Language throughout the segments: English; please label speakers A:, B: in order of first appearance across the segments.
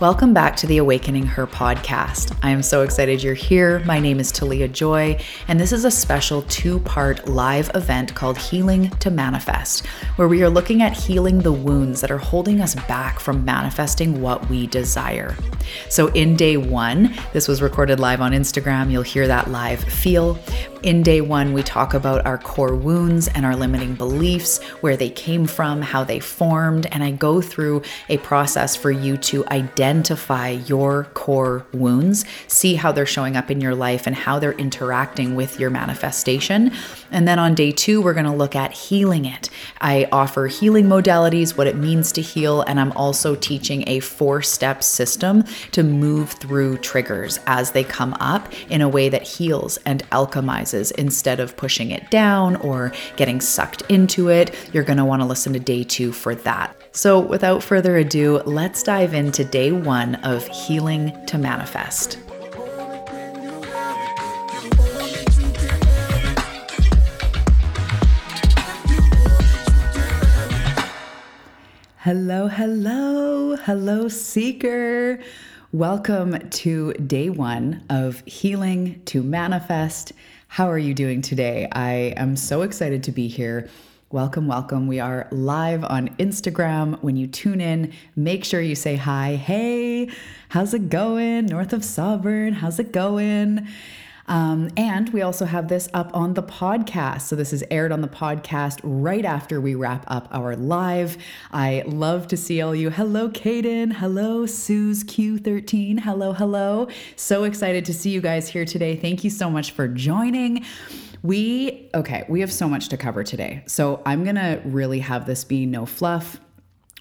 A: Welcome back to the Awakening Her podcast. I am so excited you're here. My name is Talia Joy, and this is a special two part live event called Healing to Manifest, where we are looking at healing the wounds that are holding us back from manifesting what we desire. So, in day one, this was recorded live on Instagram. You'll hear that live feel. In day one, we talk about our core wounds and our limiting beliefs, where they came from, how they formed, and I go through a process for you to identify your core wounds, see how they're showing up in your life and how they're interacting with your manifestation. And then on day two, we're going to look at healing it. I offer healing modalities, what it means to heal, and I'm also teaching a four step system to move through triggers as they come up in a way that heals and alchemizes instead of pushing it down or getting sucked into it. You're going to want to listen to day two for that. So, without further ado, let's dive into day one of Healing to Manifest. Hello, hello, hello, seeker. Welcome to day one of Healing to Manifest. How are you doing today? I am so excited to be here. Welcome, welcome. We are live on Instagram. When you tune in, make sure you say hi. Hey, how's it going? North of Sovereign, how's it going? Um, and we also have this up on the podcast. So this is aired on the podcast right after we wrap up our live. I love to see all you. Hello, Kaden. Hello, Suze Q13. Hello, hello. So excited to see you guys here today. Thank you so much for joining. We, okay, we have so much to cover today. So I'm going to really have this be no fluff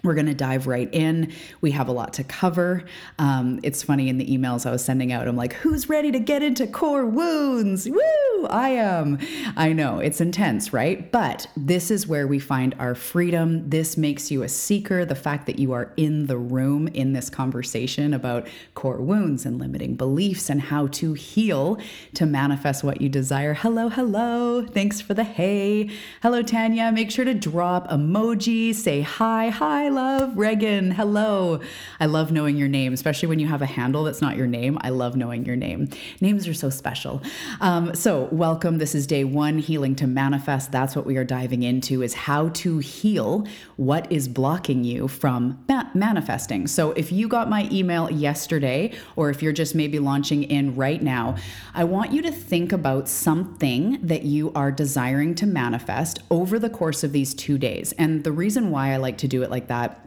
A: we're going to dive right in. We have a lot to cover. Um, it's funny in the emails I was sending out, I'm like, who's ready to get into core wounds? Woo! I am. I know it's intense, right? But this is where we find our freedom. This makes you a seeker. The fact that you are in the room in this conversation about core wounds and limiting beliefs and how to heal to manifest what you desire. Hello, hello. Thanks for the hey. Hello, Tanya. Make sure to drop emoji, say hi, hi love. Regan, hello. I love knowing your name, especially when you have a handle that's not your name. I love knowing your name. Names are so special. Um, so, welcome. This is day one, healing to manifest. That's what we are diving into is how to heal what is blocking you from ma- manifesting. So, if you got my email yesterday, or if you're just maybe launching in right now, I want you to think about something that you are desiring to manifest over the course of these two days. And the reason why I like to do it like that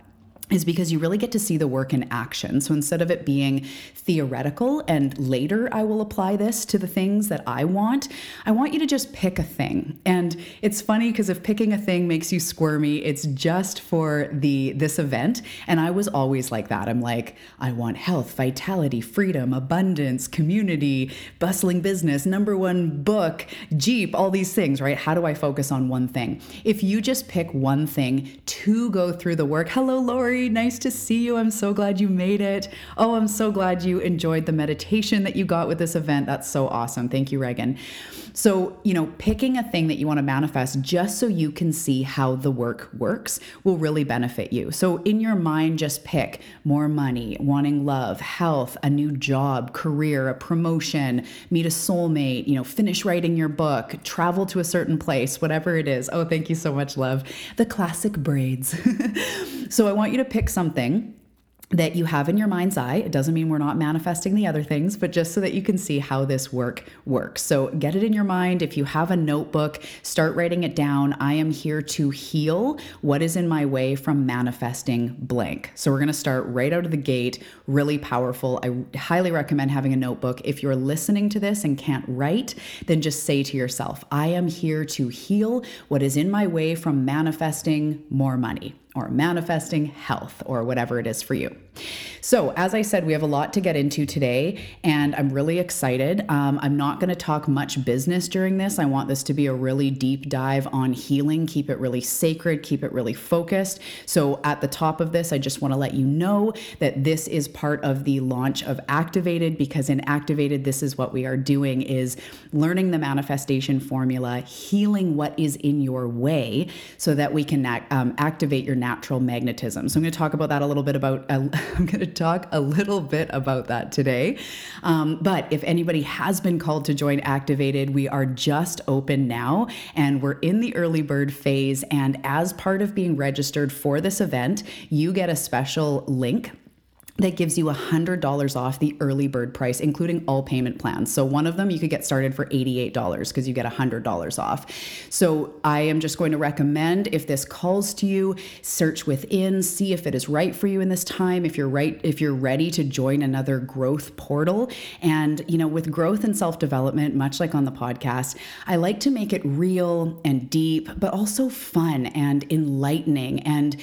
A: is because you really get to see the work in action. So instead of it being theoretical and later I will apply this to the things that I want, I want you to just pick a thing. And it's funny because if picking a thing makes you squirmy, it's just for the this event. And I was always like that. I'm like, I want health, vitality, freedom, abundance, community, bustling business, number one book, Jeep, all these things, right? How do I focus on one thing? If you just pick one thing to go through the work, hello, Lori Nice to see you. I'm so glad you made it. Oh, I'm so glad you enjoyed the meditation that you got with this event. That's so awesome. Thank you, Reagan. So, you know, picking a thing that you want to manifest just so you can see how the work works will really benefit you. So, in your mind, just pick more money, wanting love, health, a new job, career, a promotion, meet a soulmate, you know, finish writing your book, travel to a certain place, whatever it is. Oh, thank you so much, love. The classic braids. so, I want you to pick something that you have in your mind's eye. It doesn't mean we're not manifesting the other things, but just so that you can see how this work works. So get it in your mind. If you have a notebook, start writing it down. I am here to heal what is in my way from manifesting blank. So we're going to start right out of the gate, really powerful. I highly recommend having a notebook. If you're listening to this and can't write, then just say to yourself, I am here to heal what is in my way from manifesting more money or manifesting health or whatever it is for you. So, as I said, we have a lot to get into today, and I'm really excited. Um, I'm not going to talk much business during this. I want this to be a really deep dive on healing, keep it really sacred, keep it really focused. So, at the top of this, I just want to let you know that this is part of the launch of Activated because in Activated, this is what we are doing is learning the manifestation formula, healing what is in your way so that we can um, activate your natural magnetism. So, I'm going to talk about that a little bit about. Uh, I'm going to talk a little bit about that today. Um, but if anybody has been called to join Activated, we are just open now and we're in the early bird phase. And as part of being registered for this event, you get a special link that gives you $100 off the early bird price, including all payment plans. So, one of them you could get started for $88 because you get $100 off. So, I am just going to recommend if this calls to you, search within, see if it is right for you in this time, if you're right, if you're ready to join another growth portal. And, you know, with growth and self development, much like on the podcast, I like to make it real and deep, but also fun and enlightening and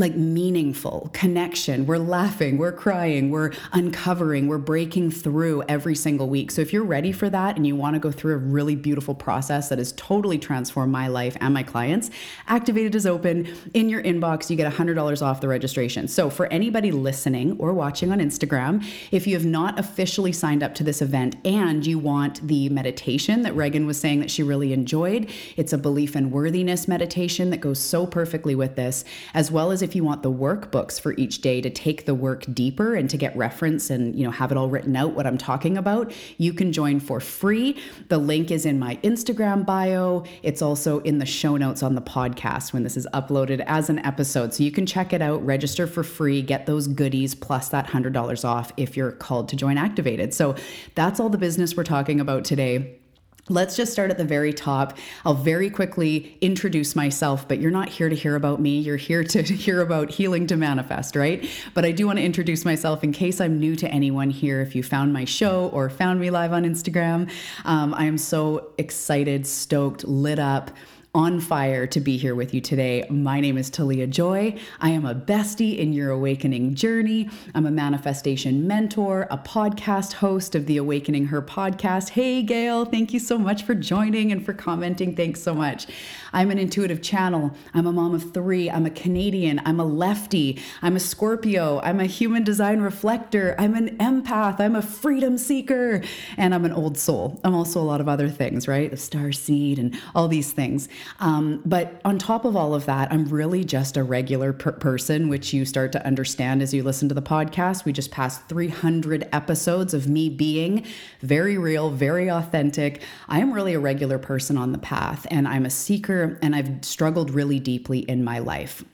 A: like meaningful connection. We're laughing, we're crying, we're uncovering, we're breaking through every single week. So if you're ready for that and you want to go through a really beautiful process that has totally transformed my life and my clients, Activated is open. In your inbox, you get $100 off the registration. So for anybody listening or watching on Instagram, if you have not officially signed up to this event and you want the meditation that Regan was saying that she really enjoyed, it's a belief in worthiness meditation that goes so perfectly with this, as well as if you want the workbooks for each day to take the work deeper and to get reference and you know have it all written out what I'm talking about, you can join for free. The link is in my Instagram bio. It's also in the show notes on the podcast when this is uploaded as an episode. So you can check it out, register for free, get those goodies plus that $100 off if you're called to join Activated. So that's all the business we're talking about today. Let's just start at the very top. I'll very quickly introduce myself, but you're not here to hear about me. You're here to hear about healing to manifest, right? But I do want to introduce myself in case I'm new to anyone here. If you found my show or found me live on Instagram, um, I am so excited, stoked, lit up on fire to be here with you today. My name is Talia Joy. I am a bestie in your awakening journey. I'm a manifestation mentor, a podcast host of the Awakening Her podcast. Hey, Gail, thank you so much for joining and for commenting. Thanks so much. I'm an intuitive channel. I'm a mom of three. I'm a Canadian. I'm a lefty. I'm a Scorpio. I'm a human design reflector. I'm an empath. I'm a freedom seeker. And I'm an old soul. I'm also a lot of other things, right? The star seed and all these things. Um, but on top of all of that, I'm really just a regular per- person, which you start to understand as you listen to the podcast. We just passed 300 episodes of me being very real, very authentic. I am really a regular person on the path, and I'm a seeker, and I've struggled really deeply in my life.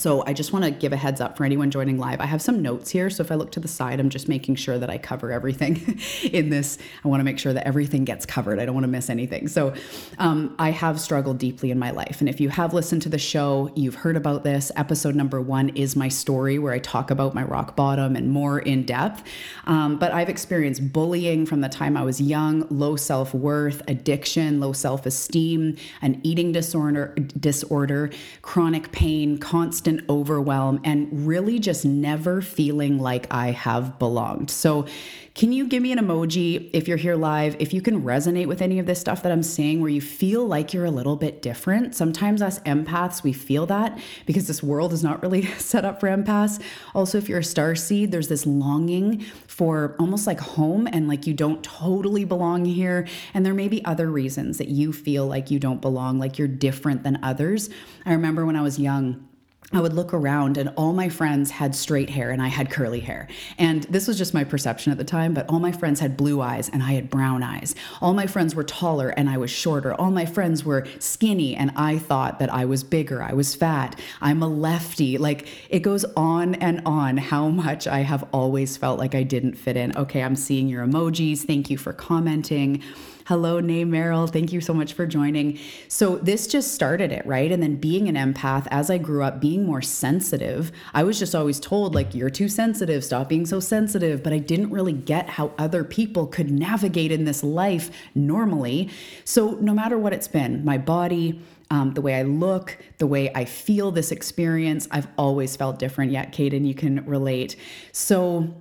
A: So I just want to give a heads up for anyone joining live. I have some notes here, so if I look to the side, I'm just making sure that I cover everything in this. I want to make sure that everything gets covered. I don't want to miss anything. So um, I have struggled deeply in my life, and if you have listened to the show, you've heard about this. Episode number one is my story, where I talk about my rock bottom and more in depth. Um, but I've experienced bullying from the time I was young, low self worth, addiction, low self esteem, an eating disorder, disorder, chronic pain, constant constant overwhelm and really just never feeling like I have belonged. So, can you give me an emoji if you're here live? If you can resonate with any of this stuff that I'm saying, where you feel like you're a little bit different. Sometimes, us empaths, we feel that because this world is not really set up for empaths. Also, if you're a star seed, there's this longing for almost like home and like you don't totally belong here. And there may be other reasons that you feel like you don't belong, like you're different than others. I remember when I was young, I would look around and all my friends had straight hair and I had curly hair. And this was just my perception at the time, but all my friends had blue eyes and I had brown eyes. All my friends were taller and I was shorter. All my friends were skinny and I thought that I was bigger. I was fat. I'm a lefty. Like it goes on and on how much I have always felt like I didn't fit in. Okay, I'm seeing your emojis. Thank you for commenting. Hello, name Meryl. Thank you so much for joining. So, this just started it, right? And then being an empath, as I grew up, being more sensitive, I was just always told, like, you're too sensitive, stop being so sensitive. But I didn't really get how other people could navigate in this life normally. So, no matter what it's been, my body, um, the way I look, the way I feel this experience, I've always felt different. Yet, Kaden, you can relate. So,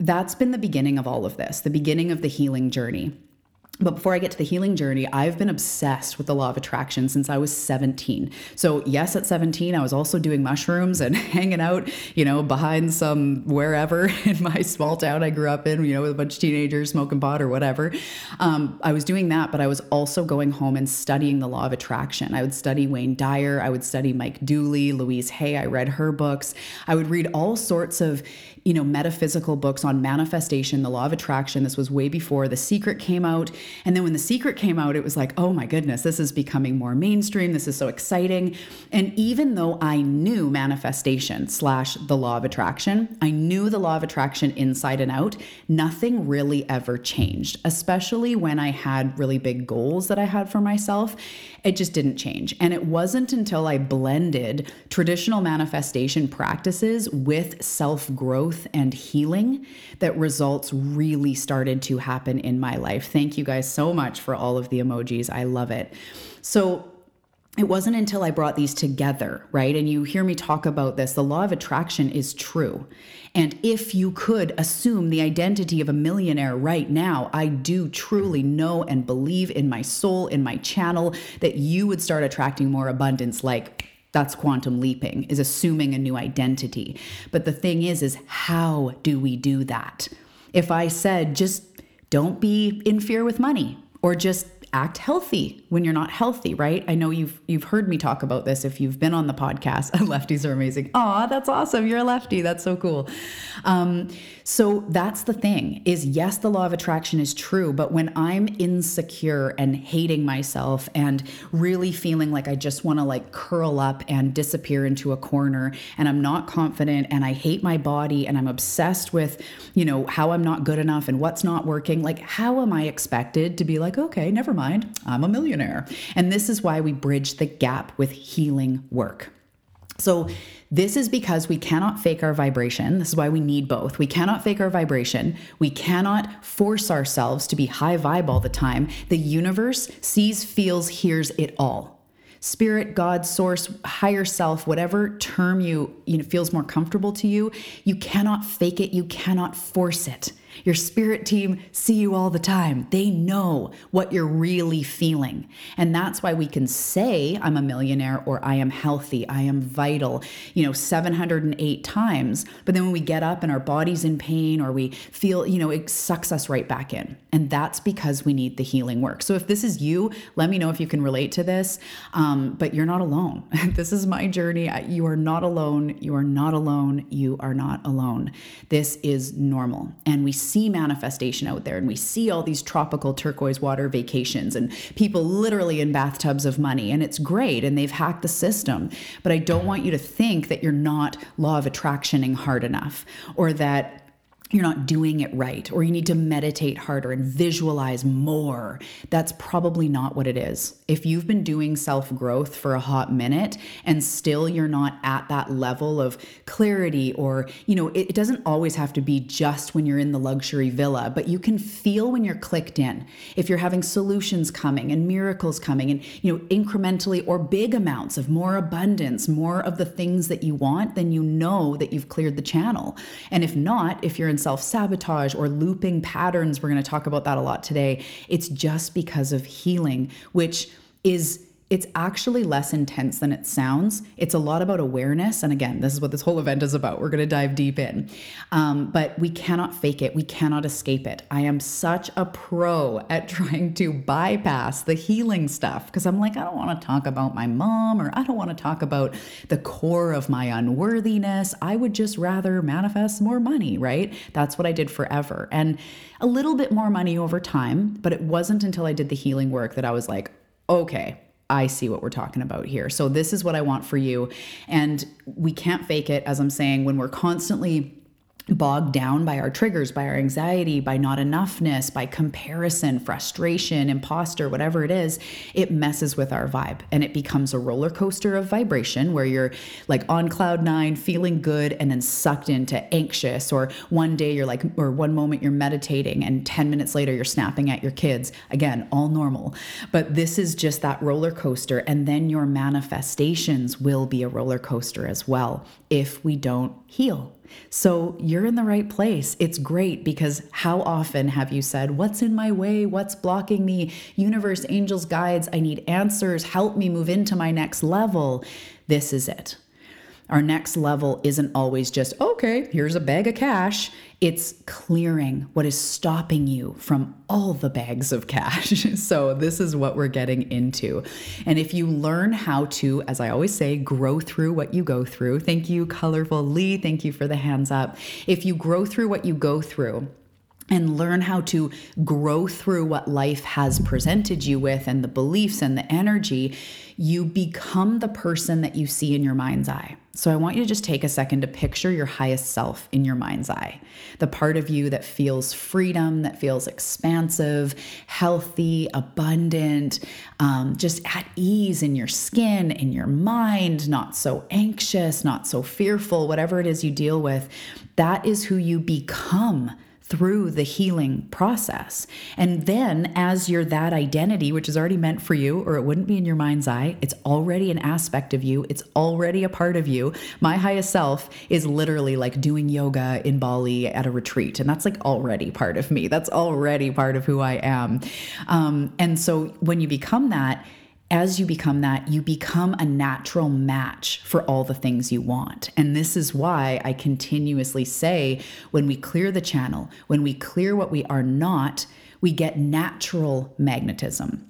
A: that's been the beginning of all of this, the beginning of the healing journey. But before I get to the healing journey, I've been obsessed with the law of attraction since I was 17. So, yes, at 17, I was also doing mushrooms and hanging out, you know, behind some wherever in my small town I grew up in, you know, with a bunch of teenagers smoking pot or whatever. Um, I was doing that, but I was also going home and studying the law of attraction. I would study Wayne Dyer, I would study Mike Dooley, Louise Hay. I read her books. I would read all sorts of you know, metaphysical books on manifestation, the law of attraction. This was way before The Secret came out. And then when The Secret came out, it was like, oh my goodness, this is becoming more mainstream. This is so exciting. And even though I knew manifestation slash the law of attraction, I knew the law of attraction inside and out, nothing really ever changed, especially when I had really big goals that I had for myself. It just didn't change. And it wasn't until I blended traditional manifestation practices with self growth and healing that results really started to happen in my life. Thank you guys so much for all of the emojis. I love it. So, it wasn't until I brought these together, right? And you hear me talk about this. The law of attraction is true. And if you could assume the identity of a millionaire right now, I do truly know and believe in my soul, in my channel, that you would start attracting more abundance like that's quantum leaping, is assuming a new identity. But the thing is, is how do we do that? If I said, just don't be in fear with money, or just act healthy when you're not healthy, right? I know you've you've heard me talk about this if you've been on the podcast. Lefties are amazing. Aw, that's awesome. You're a lefty. That's so cool. Um, so that's the thing is yes, the law of attraction is true, but when I'm insecure and hating myself and really feeling like I just want to like curl up and disappear into a corner and I'm not confident and I hate my body and I'm obsessed with, you know, how I'm not good enough and what's not working, like how am I expected to be like, okay, never mind mind, I'm a millionaire. And this is why we bridge the gap with healing work. So, this is because we cannot fake our vibration. This is why we need both. We cannot fake our vibration. We cannot force ourselves to be high vibe all the time. The universe sees, feels, hears it all. Spirit, God, source, higher self, whatever term you, you know feels more comfortable to you, you cannot fake it, you cannot force it. Your spirit team see you all the time. They know what you're really feeling. And that's why we can say, I'm a millionaire or I am healthy, I am vital, you know, 708 times. But then when we get up and our body's in pain or we feel, you know, it sucks us right back in. And that's because we need the healing work. So if this is you, let me know if you can relate to this. Um, but you're not alone. this is my journey. You are not alone. You are not alone. You are not alone. This is normal. And we see manifestation out there and we see all these tropical turquoise water vacations and people literally in bathtubs of money and it's great and they've hacked the system. But I don't want you to think that you're not law of attractioning hard enough or that you're not doing it right, or you need to meditate harder and visualize more. That's probably not what it is. If you've been doing self growth for a hot minute and still you're not at that level of clarity, or, you know, it, doesn't always have to be just when you're in the luxury villa, but you can feel when you're clicked in. If you're having solutions coming and miracles coming and, you know, incrementally or big amounts of more abundance, more of the things that you want, then you know that you've cleared the channel. And if not, if you're in self sabotage or looping patterns. We're going to talk about that a lot today. It's just because of healing, which is it's actually less intense than it sounds. It's a lot about awareness. And again, this is what this whole event is about. We're going to dive deep in. Um, but we cannot fake it, we cannot escape it. I am such a pro at trying to bypass the healing stuff because I'm like, I don't want to talk about my mom or I don't want to talk about the core of my unworthiness. I would just rather manifest more money, right? That's what I did forever. And a little bit more money over time. But it wasn't until I did the healing work that I was like, okay, I see what we're talking about here. So, this is what I want for you. And we can't fake it, as I'm saying, when we're constantly bogged down by our triggers, by our anxiety, by not enoughness, by comparison, frustration, imposter, whatever it is, it messes with our vibe and it becomes a roller coaster of vibration where you're like on cloud nine, feeling good, and then sucked into anxious. Or one day you're like, or one moment you're meditating, and 10 minutes later you're snapping at your kids. Again, all normal. But this is just that roller coaster. And then your manifestations will be a roller coaster as well if we don't heal So you're in the right place. It's great because how often have you said, What's in my way? What's blocking me? Universe, angels, guides, I need answers. Help me move into my next level. This is it. Our next level isn't always just, okay, here's a bag of cash. It's clearing what is stopping you from all the bags of cash. so, this is what we're getting into. And if you learn how to, as I always say, grow through what you go through, thank you, Colorful Lee. Thank you for the hands up. If you grow through what you go through, and learn how to grow through what life has presented you with and the beliefs and the energy, you become the person that you see in your mind's eye. So I want you to just take a second to picture your highest self in your mind's eye. The part of you that feels freedom, that feels expansive, healthy, abundant, um, just at ease in your skin, in your mind, not so anxious, not so fearful, whatever it is you deal with. That is who you become through the healing process. And then, as you're that identity, which is already meant for you, or it wouldn't be in your mind's eye, it's already an aspect of you, it's already a part of you. My highest self is literally like doing yoga in Bali at a retreat, and that's like already part of me. That's already part of who I am. Um, and so, when you become that, as you become that, you become a natural match for all the things you want. And this is why I continuously say when we clear the channel, when we clear what we are not, we get natural magnetism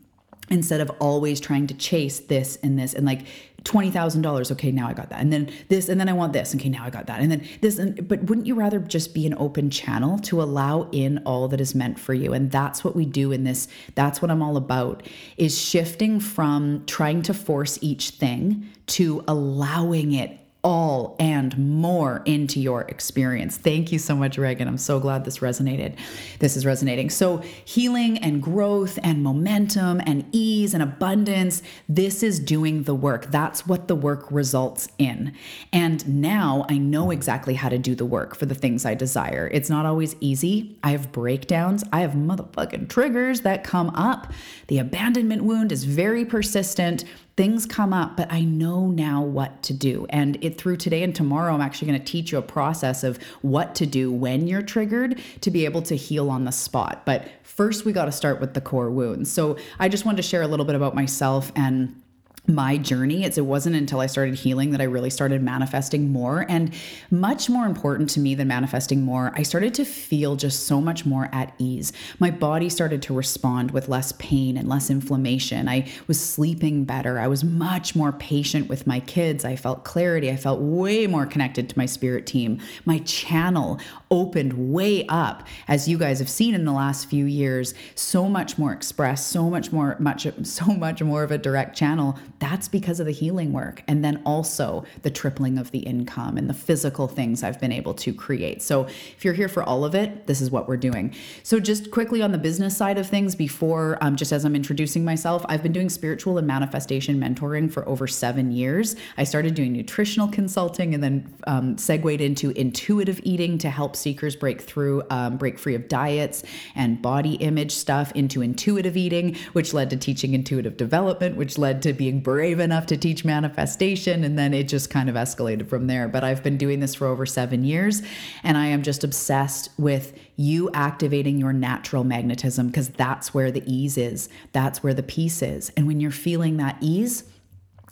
A: instead of always trying to chase this and this and like $20,000 okay now I got that. And then this and then I want this. Okay now I got that. And then this and but wouldn't you rather just be an open channel to allow in all that is meant for you? And that's what we do in this that's what I'm all about is shifting from trying to force each thing to allowing it all and more into your experience. Thank you so much, Reagan. I'm so glad this resonated. This is resonating. So, healing and growth and momentum and ease and abundance, this is doing the work. That's what the work results in. And now I know exactly how to do the work for the things I desire. It's not always easy. I have breakdowns, I have motherfucking triggers that come up. The abandonment wound is very persistent things come up, but I know now what to do. And it through today and tomorrow, I'm actually going to teach you a process of what to do when you're triggered to be able to heal on the spot. But first, we got to start with the core wounds. So I just wanted to share a little bit about myself and my journey. It's, it wasn't until I started healing that I really started manifesting more. And much more important to me than manifesting more, I started to feel just so much more at ease. My body started to respond with less pain and less inflammation. I was sleeping better. I was much more patient with my kids. I felt clarity. I felt way more connected to my spirit team. My channel opened way up, as you guys have seen in the last few years. So much more express, so much more, much, so much more of a direct channel that's because of the healing work. And then also the tripling of the income and the physical things I've been able to create. So if you're here for all of it, this is what we're doing. So just quickly on the business side of things, before um, just as I'm introducing myself, I've been doing spiritual and manifestation mentoring for over seven years. I started doing nutritional consulting and then um, segued into intuitive eating to help seekers break through, um, break free of diets and body image stuff into intuitive eating, which led to teaching intuitive development, which led to being brave enough to teach manifestation. And then it just kind of escalated from there. But I've been doing this for over seven years. And I am just obsessed with you activating your natural magnetism because that's where the ease is, that's where the peace is. And when you're feeling that ease,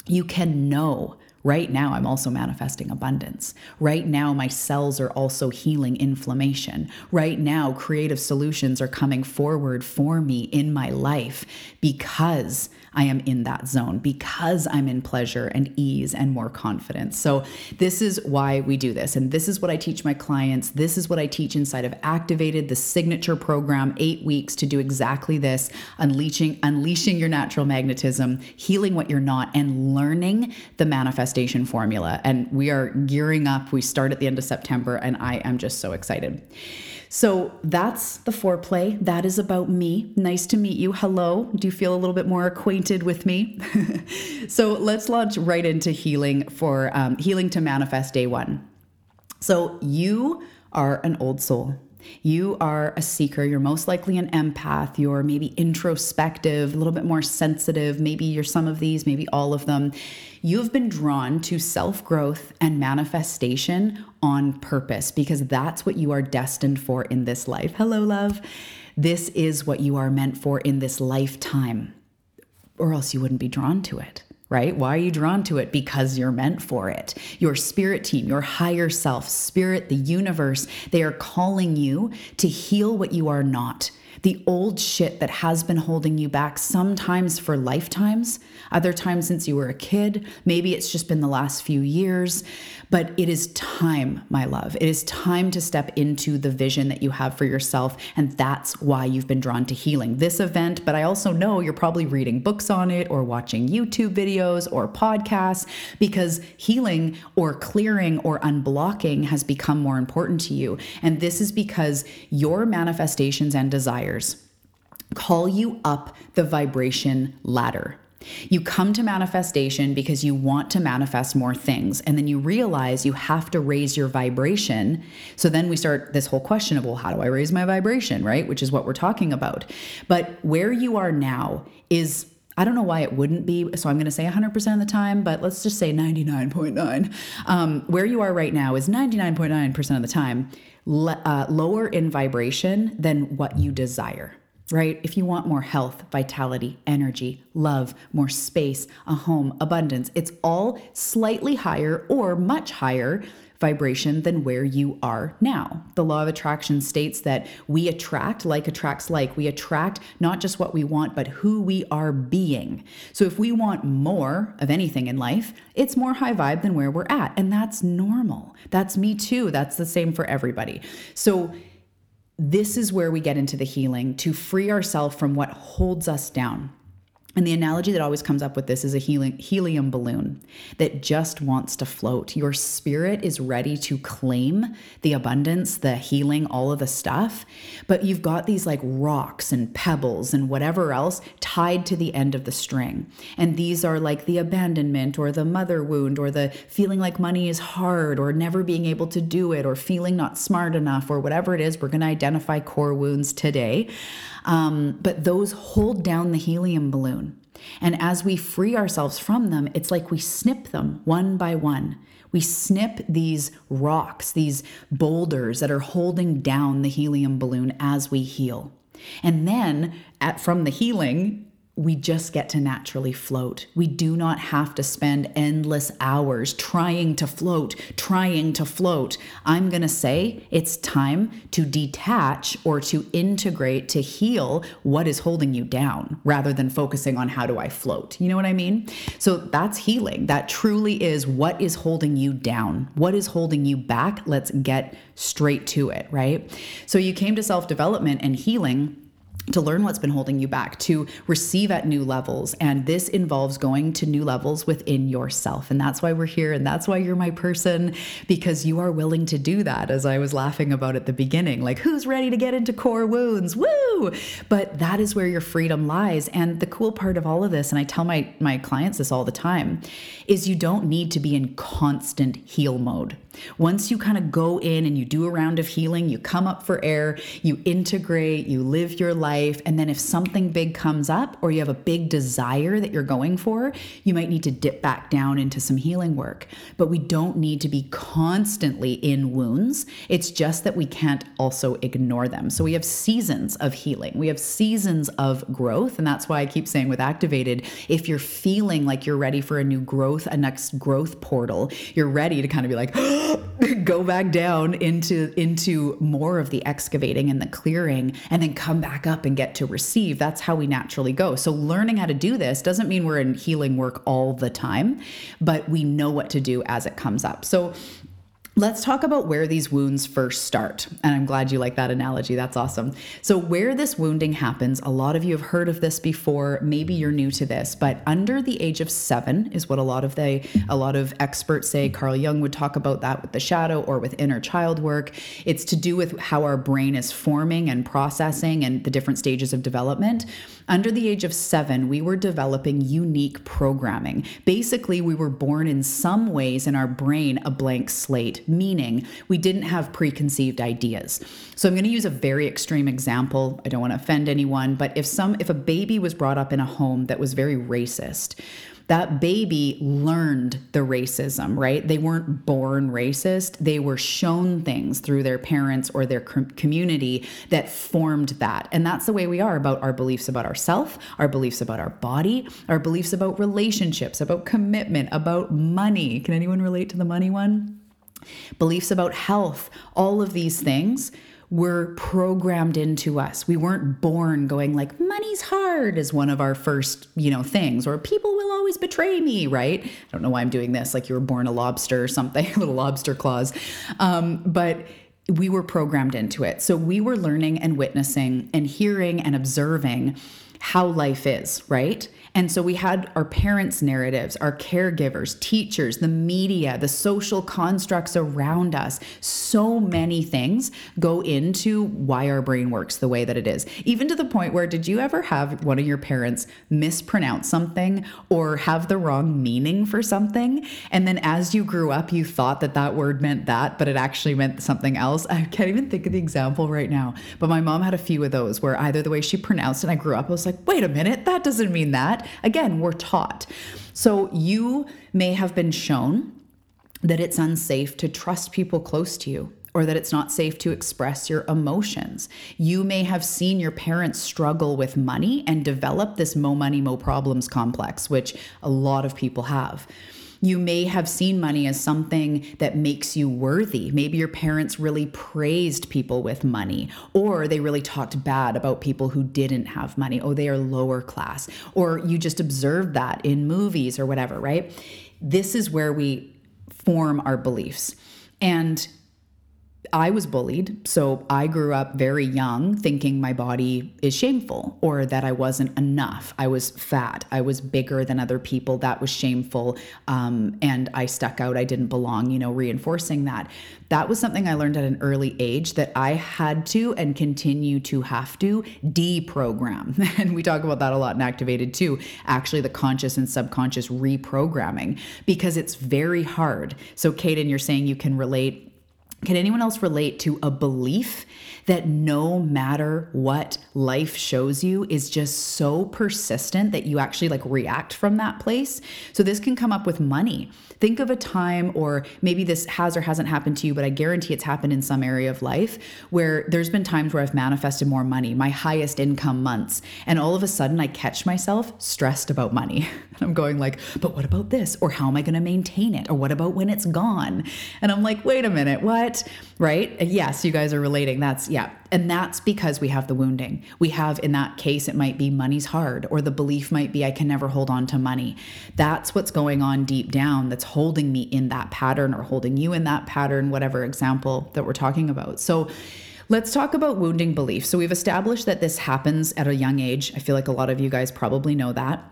A: you can know Right now, I'm also manifesting abundance. Right now, my cells are also healing inflammation. Right now, creative solutions are coming forward for me in my life because I am in that zone because I'm in pleasure and ease and more confidence. So, this is why we do this. And this is what I teach my clients. This is what I teach inside of Activated, the signature program, eight weeks to do exactly this unleashing, unleashing your natural magnetism, healing what you're not, and learning the manifestation formula. And we are gearing up. We start at the end of September, and I am just so excited. So that's the foreplay. That is about me. Nice to meet you. Hello. Do you feel a little bit more acquainted with me? so let's launch right into healing for um, healing to manifest day one. So you are an old soul. You are a seeker. You're most likely an empath. You're maybe introspective, a little bit more sensitive. Maybe you're some of these, maybe all of them. You've been drawn to self growth and manifestation on purpose because that's what you are destined for in this life. Hello, love. This is what you are meant for in this lifetime, or else you wouldn't be drawn to it right? Why are you drawn to it? Because you're meant for it. Your spirit team, your higher self, spirit, the universe, they are calling you to heal what you are not the old shit that has been holding you back, sometimes for lifetimes, other times since you were a kid. Maybe it's just been the last few years, but it is time, my love. It is time to step into the vision that you have for yourself. And that's why you've been drawn to healing this event. But I also know you're probably reading books on it or watching YouTube videos or podcasts because healing or clearing or unblocking has become more important to you. And this is because your manifestations and desires call you up the vibration ladder. You come to manifestation because you want to manifest more things. And then you realize you have to raise your vibration. So then we start this whole question of, well, how do I raise my vibration, right? Which is what we're talking about. But where you are now is I don't know why it wouldn't be. So I'm going to say 100% of the time, but let's just say 99.9. Um, where you are right now is 99.9% of the time le- uh, lower in vibration than what you desire right? If you want more health, vitality, energy, love, more space, a home, abundance, it's all slightly higher or much higher vibration than where you are now. The law of attraction states that we attract, like attracts like. We attract not just what we want, but who we are being. So if we want more of anything in life, it's more high vibe than where we're at. And that's normal. That's me too. That's the same for everybody. So this is where we get into the healing to free ourselves from what holds us down. And the analogy that always comes up with this is a helium, balloon that just wants to float. Your spirit is ready to claim the abundance, the healing, all of the stuff, but you've got these like rocks and pebbles and whatever else tied to the end of the string. And these are like the abandonment or the mother wound or the feeling like money is hard or never being able to do it or feeling not smart enough or whatever it is. We're going to identify core wounds today. Um, but those hold down the helium balloon. And as we free ourselves from them, it's like we snip them one by one. We snip these rocks, these boulders that are holding down the helium balloon as we heal. And then at, from the healing, we just get to naturally float. We do not have to spend endless hours trying to float, trying to float. I'm going to say it's time to detach or to integrate to heal what is holding you down rather than focusing on how do I float. You know what I mean? So that's healing. That truly is what is holding you down, what is holding you back. Let's get straight to it, right? So you came to self development and healing to learn what's been holding you back, to receive at new levels. And this involves going to new levels within yourself. And that's why we're here. And that's why you're my person, because you are willing to do that, as I was laughing about at the beginning. Like, who's ready to get into core wounds? Woo! But that is where your freedom lies. And the cool part of all of this, and I tell my, my clients this all the time, is you don't need to be in constant heal mode. Once you kind of go in and you do a round of healing, you come up for air, you integrate, you live your life. And then if something big comes up or you have a big desire that you're going for, you might need to dip back down into some healing work. But we don't need to be constantly in wounds. It's just that we can't also ignore them. So we have seasons of healing, we have seasons of growth. And that's why I keep saying with Activated, if you're feeling like you're ready for a new growth, a next growth portal, you're ready to kind of be like, oh, go back down into into more of the excavating and the clearing and then come back up and get to receive. That's how we naturally go. So learning how to do this doesn't mean we're in healing work all the time but we know what to do as it comes up. So Let's talk about where these wounds first start. And I'm glad you like that analogy. That's awesome. So, where this wounding happens, a lot of you have heard of this before. Maybe you're new to this, but under the age of seven is what a lot of the a lot of experts say. Carl Jung would talk about that with the shadow or with inner child work. It's to do with how our brain is forming and processing and the different stages of development. Under the age of seven, we were developing unique programming. Basically, we were born in some ways in our brain a blank slate meaning we didn't have preconceived ideas. So I'm going to use a very extreme example. I don't want to offend anyone, but if some if a baby was brought up in a home that was very racist, that baby learned the racism, right? They weren't born racist. They were shown things through their parents or their community that formed that. And that's the way we are about our beliefs about ourselves, our beliefs about our body, our beliefs about relationships, about commitment, about money. Can anyone relate to the money one? Beliefs about health, all of these things were programmed into us. We weren't born going like money's hard is one of our first, you know, things or people will always betray me, right? I don't know why I'm doing this like you were born a lobster or something, little lobster claws. Um, but we were programmed into it. So we were learning and witnessing and hearing and observing how life is, right? And so we had our parents' narratives, our caregivers, teachers, the media, the social constructs around us. So many things go into why our brain works the way that it is. Even to the point where, did you ever have one of your parents mispronounce something or have the wrong meaning for something? And then as you grew up, you thought that that word meant that, but it actually meant something else. I can't even think of the example right now, but my mom had a few of those where either the way she pronounced it, I grew up, I was like, wait a minute, that doesn't mean that. Again, we're taught. So you may have been shown that it's unsafe to trust people close to you or that it's not safe to express your emotions. You may have seen your parents struggle with money and develop this mo money, mo problems complex, which a lot of people have. You may have seen money as something that makes you worthy. Maybe your parents really praised people with money, or they really talked bad about people who didn't have money. Oh, they are lower class. Or you just observed that in movies or whatever, right? This is where we form our beliefs. And I was bullied. So I grew up very young thinking my body is shameful or that I wasn't enough. I was fat. I was bigger than other people. That was shameful. Um, and I stuck out. I didn't belong, you know, reinforcing that. That was something I learned at an early age that I had to and continue to have to deprogram. and we talk about that a lot in Activated too. Actually, the conscious and subconscious reprogramming because it's very hard. So, Kaden, you're saying you can relate can anyone else relate to a belief that no matter what life shows you is just so persistent that you actually like react from that place? So this can come up with money. Think of a time, or maybe this has or hasn't happened to you, but I guarantee it's happened in some area of life where there's been times where I've manifested more money, my highest income months, and all of a sudden I catch myself stressed about money. I'm going like, but what about this? Or how am I going to maintain it? Or what about when it's gone? And I'm like, wait a minute, what? Right? Uh, yes, you guys are relating. That's yeah. And that's because we have the wounding. We have, in that case, it might be money's hard, or the belief might be I can never hold on to money. That's what's going on deep down that's holding me in that pattern or holding you in that pattern, whatever example that we're talking about. So, Let's talk about wounding belief. So, we've established that this happens at a young age. I feel like a lot of you guys probably know that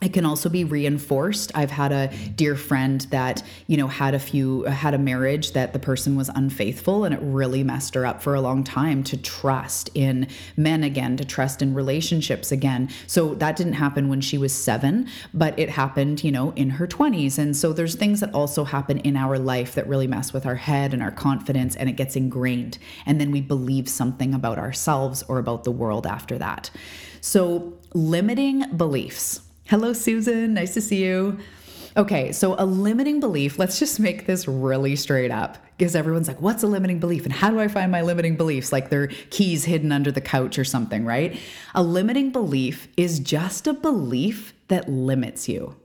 A: it can also be reinforced. I've had a dear friend that you know had a few had a marriage that the person was unfaithful and it really messed her up for a long time to trust in men again to trust in relationships again. So that didn't happen when she was 7 but it happened you know in her 20s and so there's things that also happen in our life that really mess with our head and our confidence and it gets ingrained. And then we believe something about ourselves or about the world after that. So limiting beliefs Hello, Susan. Nice to see you. Okay, so a limiting belief, let's just make this really straight up because everyone's like, what's a limiting belief? And how do I find my limiting beliefs? Like they're keys hidden under the couch or something, right? A limiting belief is just a belief that limits you.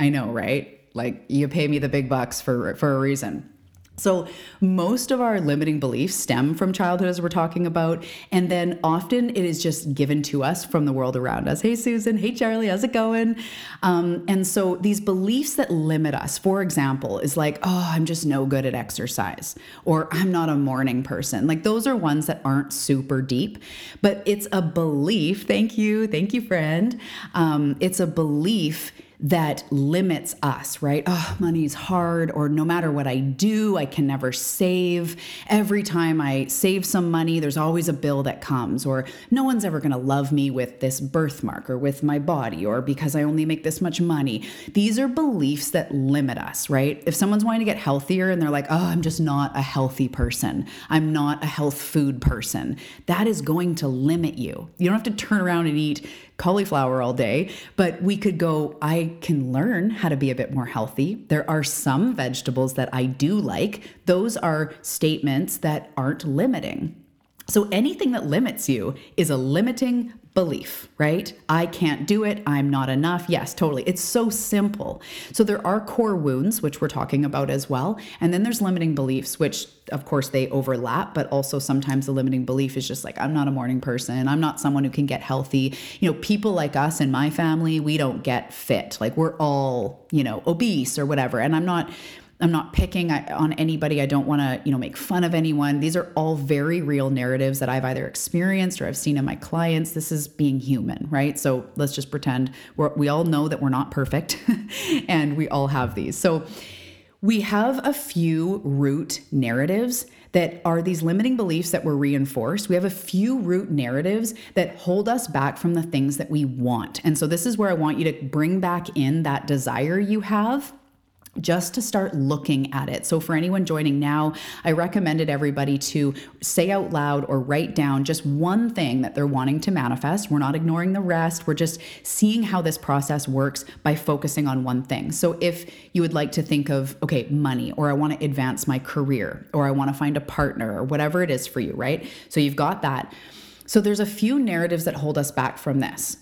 A: I know, right? Like you pay me the big bucks for for a reason. So, most of our limiting beliefs stem from childhood, as we're talking about. And then often it is just given to us from the world around us. Hey, Susan. Hey, Charlie. How's it going? Um, and so, these beliefs that limit us, for example, is like, oh, I'm just no good at exercise, or I'm not a morning person. Like, those are ones that aren't super deep, but it's a belief. Thank you. Thank you, friend. Um, it's a belief that limits us, right? Oh, money's hard, or no matter what I do, I can never save. Every time I save some money, there's always a bill that comes, or no one's ever gonna love me with this birthmark or with my body, or because I only make this much money. These are beliefs that limit us, right? If someone's wanting to get healthier and they're like, oh, I'm just not a healthy person, I'm not a health food person, that is going to limit you. You don't have to turn around and eat cauliflower all day, but we could go, I can learn how to be a bit more healthy. There are some vegetables that I do like. Those are statements that aren't limiting. So anything that limits you is a limiting belief, right? I can't do it. I'm not enough. Yes, totally. It's so simple. So there are core wounds, which we're talking about as well. And then there's limiting beliefs, which of course they overlap, but also sometimes the limiting belief is just like, I'm not a morning person. I'm not someone who can get healthy. You know, people like us in my family, we don't get fit. Like we're all, you know, obese or whatever. And I'm not I'm not picking on anybody. I don't want to, you know, make fun of anyone. These are all very real narratives that I've either experienced or I've seen in my clients. This is being human, right? So let's just pretend we all know that we're not perfect and we all have these. So we have a few root narratives that are these limiting beliefs that were reinforced. We have a few root narratives that hold us back from the things that we want. And so this is where I want you to bring back in that desire you have just to start looking at it. So, for anyone joining now, I recommended everybody to say out loud or write down just one thing that they're wanting to manifest. We're not ignoring the rest, we're just seeing how this process works by focusing on one thing. So, if you would like to think of, okay, money, or I want to advance my career, or I want to find a partner, or whatever it is for you, right? So, you've got that. So, there's a few narratives that hold us back from this.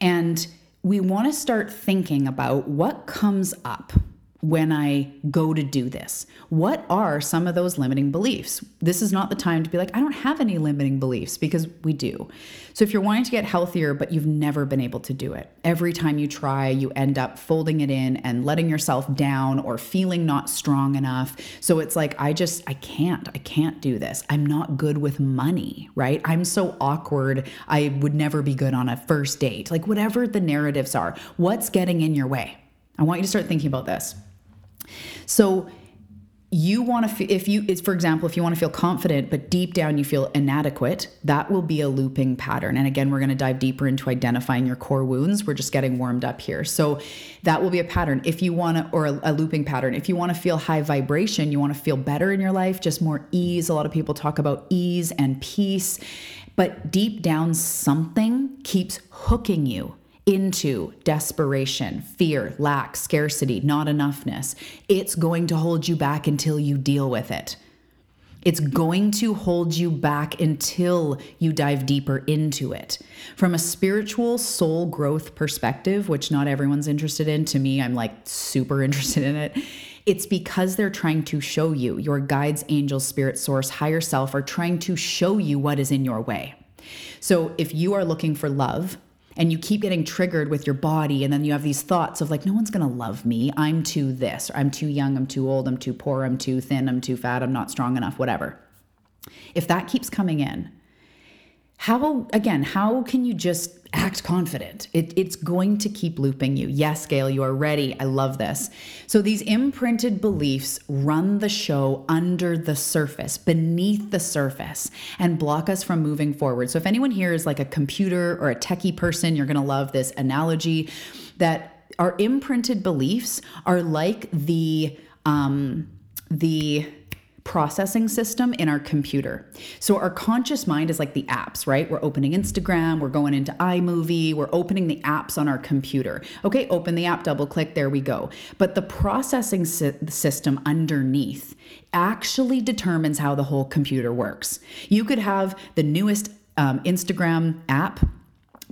A: And we want to start thinking about what comes up when I go to do this? What are some of those limiting beliefs? This is not the time to be like, I don't have any limiting beliefs because we do. So, if you're wanting to get healthier, but you've never been able to do it, every time you try, you end up folding it in and letting yourself down or feeling not strong enough. So, it's like, I just, I can't, I can't do this. I'm not good with money, right? I'm so awkward. I would never be good on a first date. Like, whatever the narratives are, what's getting in your way? I want you to start thinking about this. So you want to if you it's for example if you want to feel confident but deep down you feel inadequate that will be a looping pattern. And again we're going to dive deeper into identifying your core wounds. We're just getting warmed up here. So that will be a pattern. If you want to or a, a looping pattern if you want to feel high vibration you want to feel better in your life just more ease. A lot of people talk about ease and peace but deep down something keeps hooking you into desperation, fear, lack, scarcity, not enoughness, it's going to hold you back until you deal with it. It's going to hold you back until you dive deeper into it. From a spiritual soul growth perspective, which not everyone's interested in, to me, I'm like super interested in it. It's because they're trying to show you, your guides, angels, spirit source, higher self are trying to show you what is in your way. So if you are looking for love, and you keep getting triggered with your body and then you have these thoughts of like no one's going to love me. I'm too this or i'm too young i'm too old i'm too poor i'm too thin i'm too fat i'm not strong enough whatever. If that keeps coming in how again how can you just act confident. It, it's going to keep looping you. Yes gail you are ready. I love this. So these imprinted beliefs run the show under the surface beneath the surface and block us from moving forward. So if anyone here is like a computer or a techie person you're going to love this analogy that our imprinted beliefs are like the um the processing system in our computer. So our conscious mind is like the apps, right? We're opening Instagram, we're going into iMovie, we're opening the apps on our computer. Okay, open the app, double click, there we go. But the processing si- system underneath actually determines how the whole computer works. You could have the newest um, Instagram app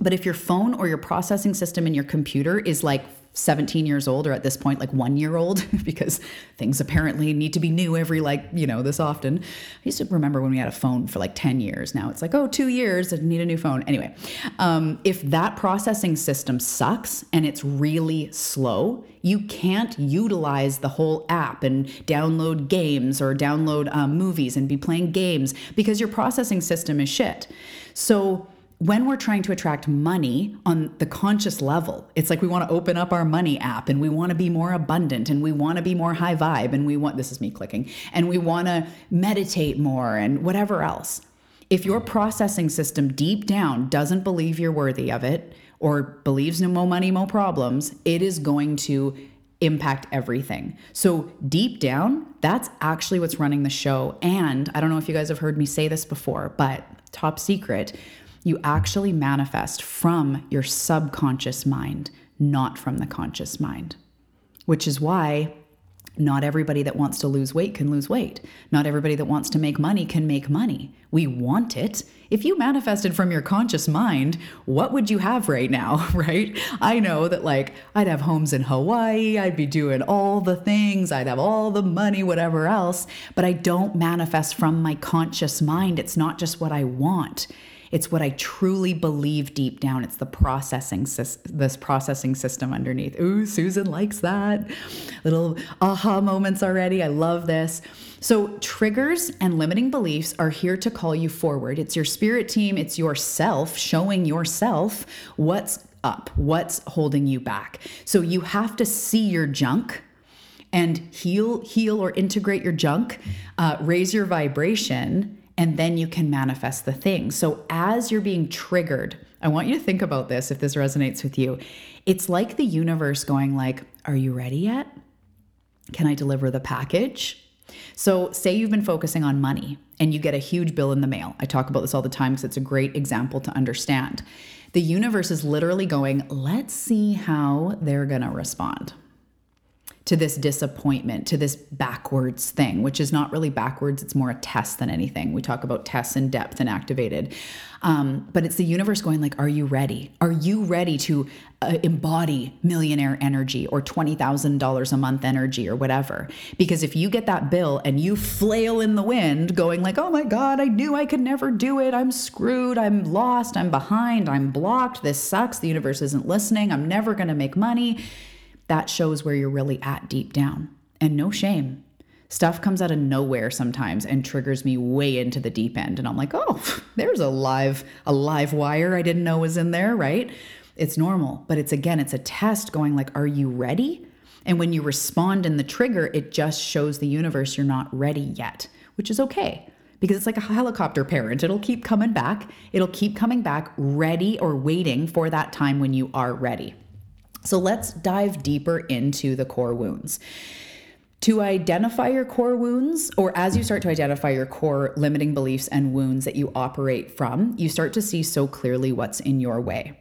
A: but if your phone or your processing system in your computer is like 17 years old or at this point like one year old because things apparently need to be new every like you know this often. I used to remember when we had a phone for like 10 years. Now it's like oh two years i need a new phone. Anyway um, if that processing system sucks and it's really slow you can't utilize the whole app and download games or download um, movies and be playing games because your processing system is shit. So when we're trying to attract money on the conscious level, it's like we want to open up our money app and we want to be more abundant and we want to be more high vibe and we want, this is me clicking, and we want to meditate more and whatever else. If your processing system deep down doesn't believe you're worthy of it or believes no more money, more problems, it is going to impact everything. So, deep down, that's actually what's running the show. And I don't know if you guys have heard me say this before, but top secret you actually manifest from your subconscious mind, not from the conscious mind. Which is why not everybody that wants to lose weight can lose weight. Not everybody that wants to make money can make money. We want it. If you manifested from your conscious mind, what would you have right now, right? I know that, like, I'd have homes in Hawaii, I'd be doing all the things, I'd have all the money, whatever else, but I don't manifest from my conscious mind. It's not just what I want. It's what I truly believe deep down. It's the processing this processing system underneath. Ooh, Susan likes that. Little aha moments already. I love this. So, triggers and limiting beliefs are here to call you forward. It's your spirit team, it's yourself showing yourself what's up, what's holding you back. So, you have to see your junk and heal, heal or integrate your junk, uh, raise your vibration, and then you can manifest the thing. So as you're being triggered, I want you to think about this if this resonates with you. It's like the universe going like, "Are you ready yet? Can I deliver the package?" So, say you've been focusing on money and you get a huge bill in the mail. I talk about this all the time because it's a great example to understand. The universe is literally going, let's see how they're going to respond to this disappointment, to this backwards thing, which is not really backwards. It's more a test than anything. We talk about tests and depth and activated. Um, but it's the universe going like, are you ready? Are you ready to uh, embody millionaire energy or $20,000 a month energy or whatever? Because if you get that bill and you flail in the wind going like, oh my God, I knew I could never do it. I'm screwed. I'm lost. I'm behind. I'm blocked. This sucks. The universe isn't listening. I'm never going to make money that shows where you're really at deep down. And no shame. Stuff comes out of nowhere sometimes and triggers me way into the deep end. And I'm like, oh, there's a live, a live wire I didn't know was in there, right? It's normal. But it's again, it's a test going like, are you ready? And when you respond in the trigger, it just shows the universe you're not ready yet, which is okay because it's like a helicopter parent. It'll keep coming back. It'll keep coming back ready or waiting for that time when you are ready. So let's dive deeper into the core wounds. To identify your core wounds, or as you start to identify your core limiting beliefs and wounds that you operate from, you start to see so clearly what's in your way.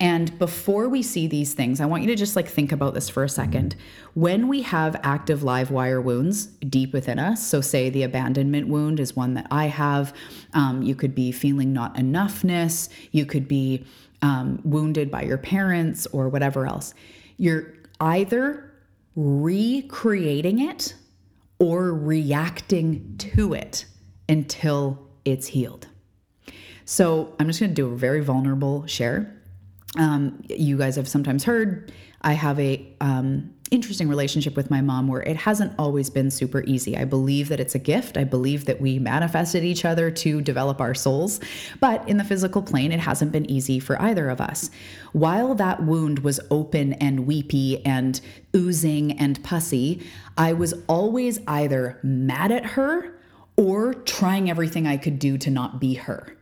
A: And before we see these things, I want you to just like think about this for a second. When we have active live wire wounds deep within us, so say the abandonment wound is one that I have, um, you could be feeling not enoughness, you could be um, wounded by your parents or whatever else. You're either recreating it or reacting to it until it's healed. So I'm just going to do a very vulnerable share. Um, you guys have sometimes heard I have a um, interesting relationship with my mom where it hasn't always been super easy. I believe that it's a gift. I believe that we manifested each other to develop our souls, but in the physical plane, it hasn't been easy for either of us. While that wound was open and weepy and oozing and pussy, I was always either mad at her or trying everything I could do to not be her.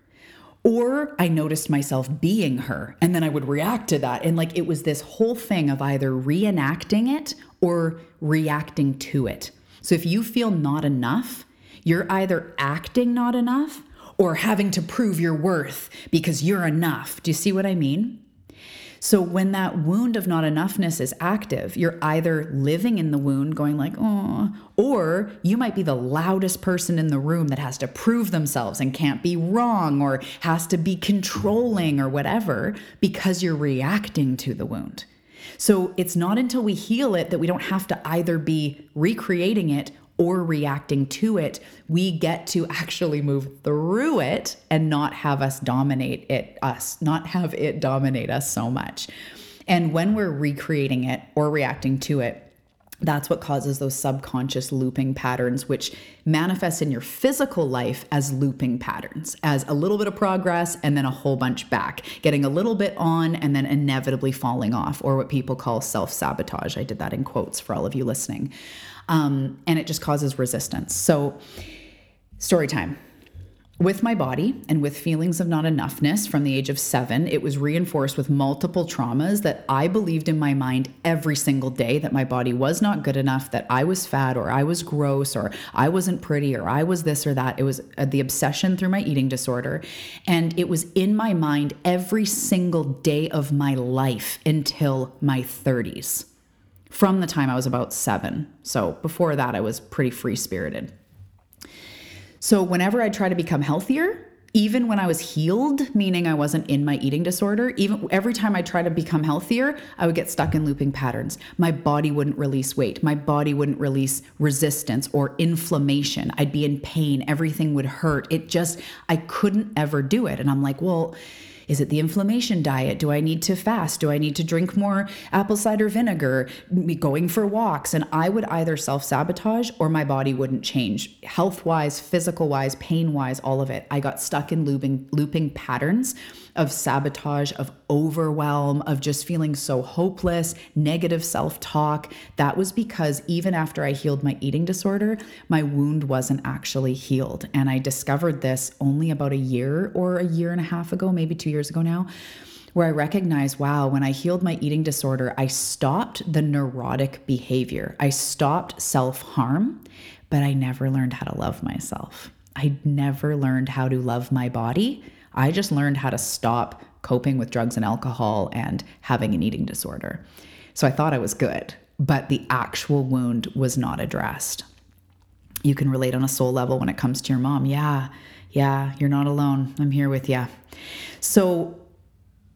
A: Or I noticed myself being her and then I would react to that. And like it was this whole thing of either reenacting it or reacting to it. So if you feel not enough, you're either acting not enough or having to prove your worth because you're enough. Do you see what I mean? So when that wound of not enoughness is active, you're either living in the wound going like, "Oh," or you might be the loudest person in the room that has to prove themselves and can't be wrong or has to be controlling or whatever because you're reacting to the wound. So it's not until we heal it that we don't have to either be recreating it or reacting to it, we get to actually move through it and not have us dominate it, us, not have it dominate us so much. And when we're recreating it or reacting to it, That's what causes those subconscious looping patterns, which manifest in your physical life as looping patterns, as a little bit of progress and then a whole bunch back, getting a little bit on and then inevitably falling off, or what people call self sabotage. I did that in quotes for all of you listening. Um, and it just causes resistance. So, story time with my body and with feelings of not enoughness from the age of seven, it was reinforced with multiple traumas that I believed in my mind every single day that my body was not good enough, that I was fat or I was gross or I wasn't pretty or I was this or that. It was uh, the obsession through my eating disorder. And it was in my mind every single day of my life until my 30s, from the time I was about seven. So before that, I was pretty free spirited. So whenever I try to become healthier, even when I was healed, meaning I wasn't in my eating disorder, even every time I tried to become healthier, I would get stuck in looping patterns. My body wouldn't release weight. My body wouldn't release resistance or inflammation. I'd be in pain. Everything would hurt. It just, I couldn't ever do it. And I'm like, well, is it the inflammation diet? Do I need to fast? Do I need to drink more apple cider vinegar? Going for walks? And I would either self sabotage or my body wouldn't change. Health wise, physical wise, pain wise, all of it. I got stuck in looping, looping patterns of sabotage, of overwhelm, of just feeling so hopeless, negative self talk. That was because even after I healed my eating disorder, my wound wasn't actually healed. And I discovered this only about a year or a year and a half ago, maybe two years ago now where I recognized, wow, when I healed my eating disorder, I stopped the neurotic behavior. I stopped self harm, but I never learned how to love myself. I never learned how to love my body. I just learned how to stop coping with drugs and alcohol and having an eating disorder. So I thought I was good, but the actual wound was not addressed. You can relate on a soul level when it comes to your mom. Yeah, yeah, you're not alone. I'm here with you. So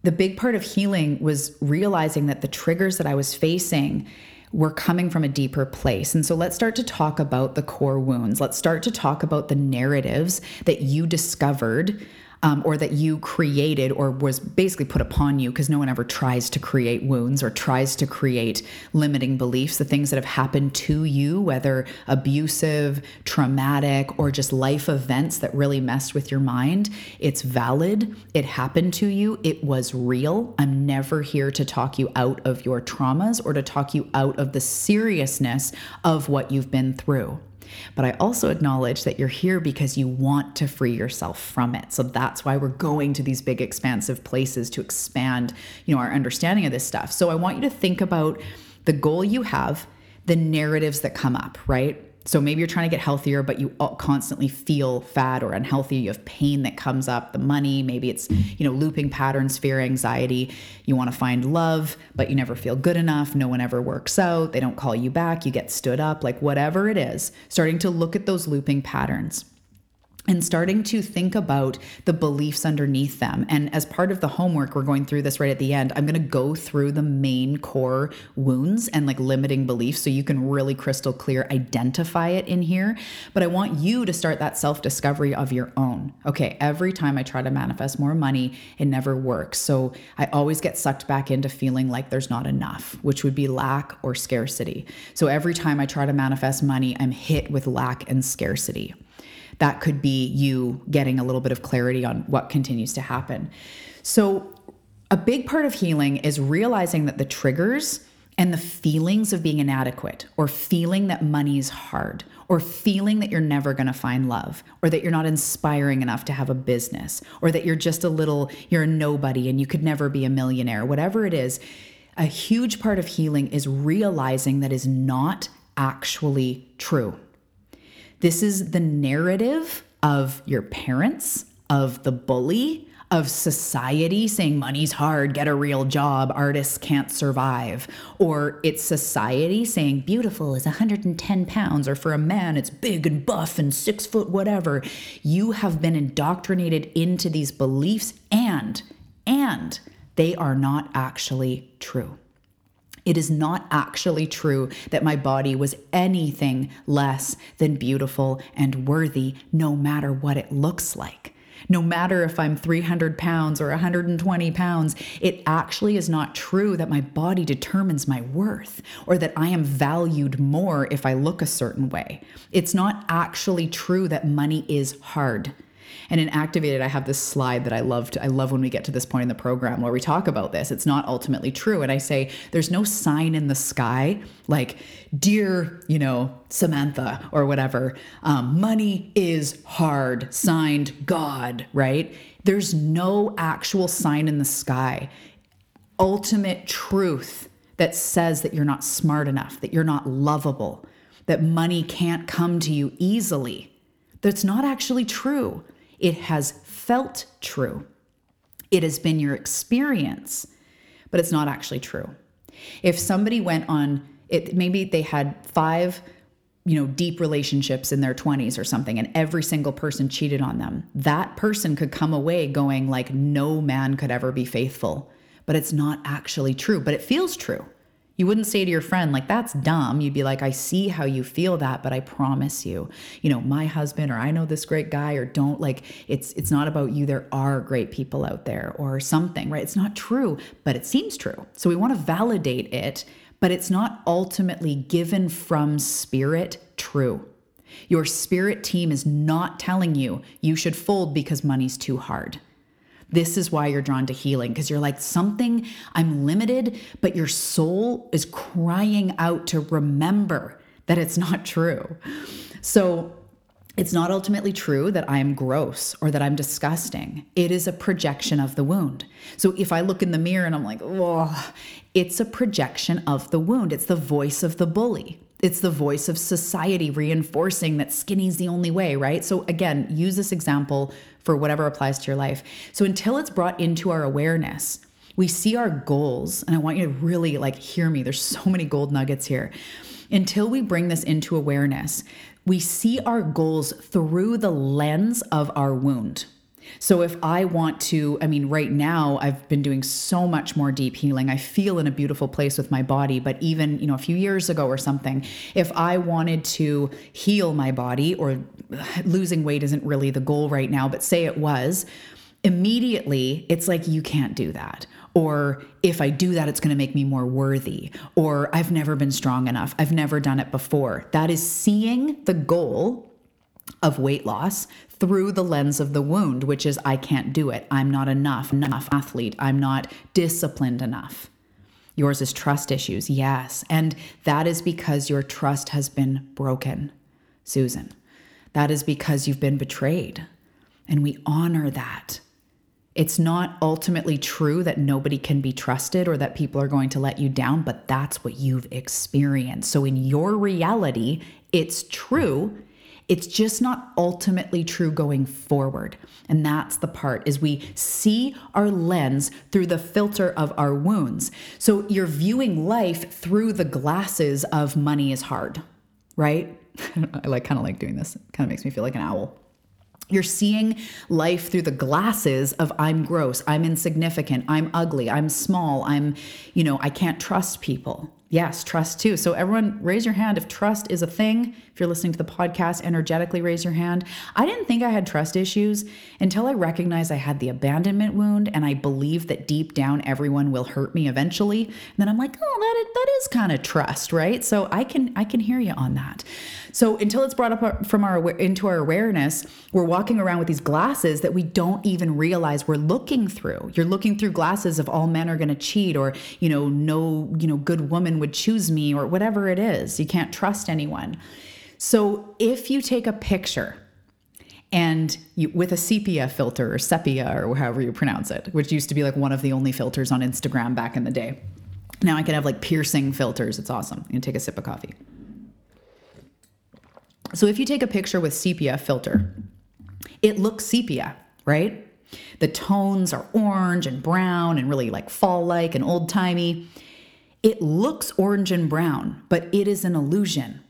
A: the big part of healing was realizing that the triggers that I was facing were coming from a deeper place. And so let's start to talk about the core wounds. Let's start to talk about the narratives that you discovered um, or that you created or was basically put upon you because no one ever tries to create wounds or tries to create limiting beliefs. The things that have happened to you, whether abusive, traumatic, or just life events that really messed with your mind, it's valid. It happened to you. It was real. I'm never here to talk you out of your traumas or to talk you out of the seriousness of what you've been through. But I also acknowledge that you're here because you want to free yourself from it. So that's why we're going to these big expansive places to expand, you know, our understanding of this stuff. So I want you to think about the goal you have, the narratives that come up, right? So maybe you're trying to get healthier, but you constantly feel fat or unhealthy. You have pain that comes up, the money, maybe it's, you know, looping patterns, fear, anxiety. You want to find love, but you never feel good enough. No one ever works out. They don't call you back. You get stood up, like whatever it is, starting to look at those looping patterns and starting to think about the beliefs underneath them. And as part of the homework, we're going through this right at the end. I'm going to go through the main core wounds and like limiting beliefs so you can really crystal clear identify it in here. But I want you to start that self discovery of your own. Okay, every time I try to manifest more money, it never works. So I always get sucked back into feeling like there's not enough, which would be lack or scarcity. So every time I try to manifest money, I'm hit with lack and scarcity that could be you getting a little bit of clarity on what continues to happen. So, a big part of healing is realizing that the triggers and the feelings of being inadequate, or feeling that money's hard, or feeling that you're never gonna find love, or that you're not inspiring enough to have a business, or that you're just a little, you're a nobody and you could never be a millionaire, whatever it is, a huge part of healing is realizing that is not actually true. This is the narrative of your parents, of the bully, of society saying money's hard, get a real job, artists can't survive. Or it's society saying beautiful is 110 pounds, or for a man, it's big and buff and six foot whatever. You have been indoctrinated into these beliefs and, and they are not actually true. It is not actually true that my body was anything less than beautiful and worthy, no matter what it looks like. No matter if I'm 300 pounds or 120 pounds, it actually is not true that my body determines my worth or that I am valued more if I look a certain way. It's not actually true that money is hard. And in Activated, I have this slide that I love. To, I love when we get to this point in the program where we talk about this. It's not ultimately true. And I say, there's no sign in the sky like, dear, you know, Samantha or whatever, um, money is hard, signed God, right? There's no actual sign in the sky. Ultimate truth that says that you're not smart enough, that you're not lovable, that money can't come to you easily. That's not actually true. It has felt true. It has been your experience, but it's not actually true. If somebody went on it maybe they had five you know deep relationships in their 20s or something and every single person cheated on them that person could come away going like no man could ever be faithful but it's not actually true but it feels true you wouldn't say to your friend, like, that's dumb. You'd be like, I see how you feel that, but I promise you, you know, my husband or I know this great guy or don't like it's it's not about you. There are great people out there or something, right? It's not true, but it seems true. So we want to validate it, but it's not ultimately given from spirit true. Your spirit team is not telling you you should fold because money's too hard. This is why you're drawn to healing because you're like, something, I'm limited, but your soul is crying out to remember that it's not true. So, it's not ultimately true that I am gross or that I'm disgusting. It is a projection of the wound. So if I look in the mirror and I'm like, oh, it's a projection of the wound. It's the voice of the bully. It's the voice of society reinforcing that skinny's the only way, right? So again, use this example for whatever applies to your life. So until it's brought into our awareness, we see our goals, and I want you to really like hear me. There's so many gold nuggets here. Until we bring this into awareness, we see our goals through the lens of our wound. So if I want to, I mean, right now I've been doing so much more deep healing. I feel in a beautiful place with my body, but even, you know, a few years ago or something, if I wanted to heal my body or losing weight isn't really the goal right now, but say it was, immediately it's like you can't do that or if I do that, it's going to make me more worthy, or I've never been strong enough, I've never done it before. That is seeing the goal of weight loss through the lens of the wound, which is I can't do it. I'm not enough, enough athlete. I'm not disciplined enough. Yours is trust issues, yes. And that is because your trust has been broken, Susan. That is because you've been betrayed. And we honor that. It's not ultimately true that nobody can be trusted or that people are going to let you down, but that's what you've experienced. So in your reality, it's true it's just not ultimately true going forward. And that's the part is we see our lens through the filter of our wounds. So you're viewing life through the glasses of money is hard, right? I like kind of like doing this. Kind of makes me feel like an owl. You're seeing life through the glasses of I'm gross, I'm insignificant, I'm ugly, I'm small, I'm, you know, I can't trust people. Yes, trust too. So, everyone, raise your hand if trust is a thing. If you're listening to the podcast, energetically raise your hand. I didn't think I had trust issues until I recognized I had the abandonment wound and I believe that deep down everyone will hurt me eventually. And then I'm like, oh, that is, that is kind of trust, right? So I can I can hear you on that. So until it's brought up uh, from our into our awareness, we're walking around with these glasses that we don't even realize we're looking through. You're looking through glasses of all men are going to cheat, or you know, no, you know, good woman would choose me, or whatever it is. You can't trust anyone. So if you take a picture and you, with a sepia filter or sepia or however you pronounce it, which used to be like one of the only filters on Instagram back in the day. Now I can have like piercing filters. It's awesome. You can take a sip of coffee. So if you take a picture with sepia filter, it looks sepia, right? The tones are orange and brown and really like fall like and old timey. It looks orange and brown, but it is an illusion.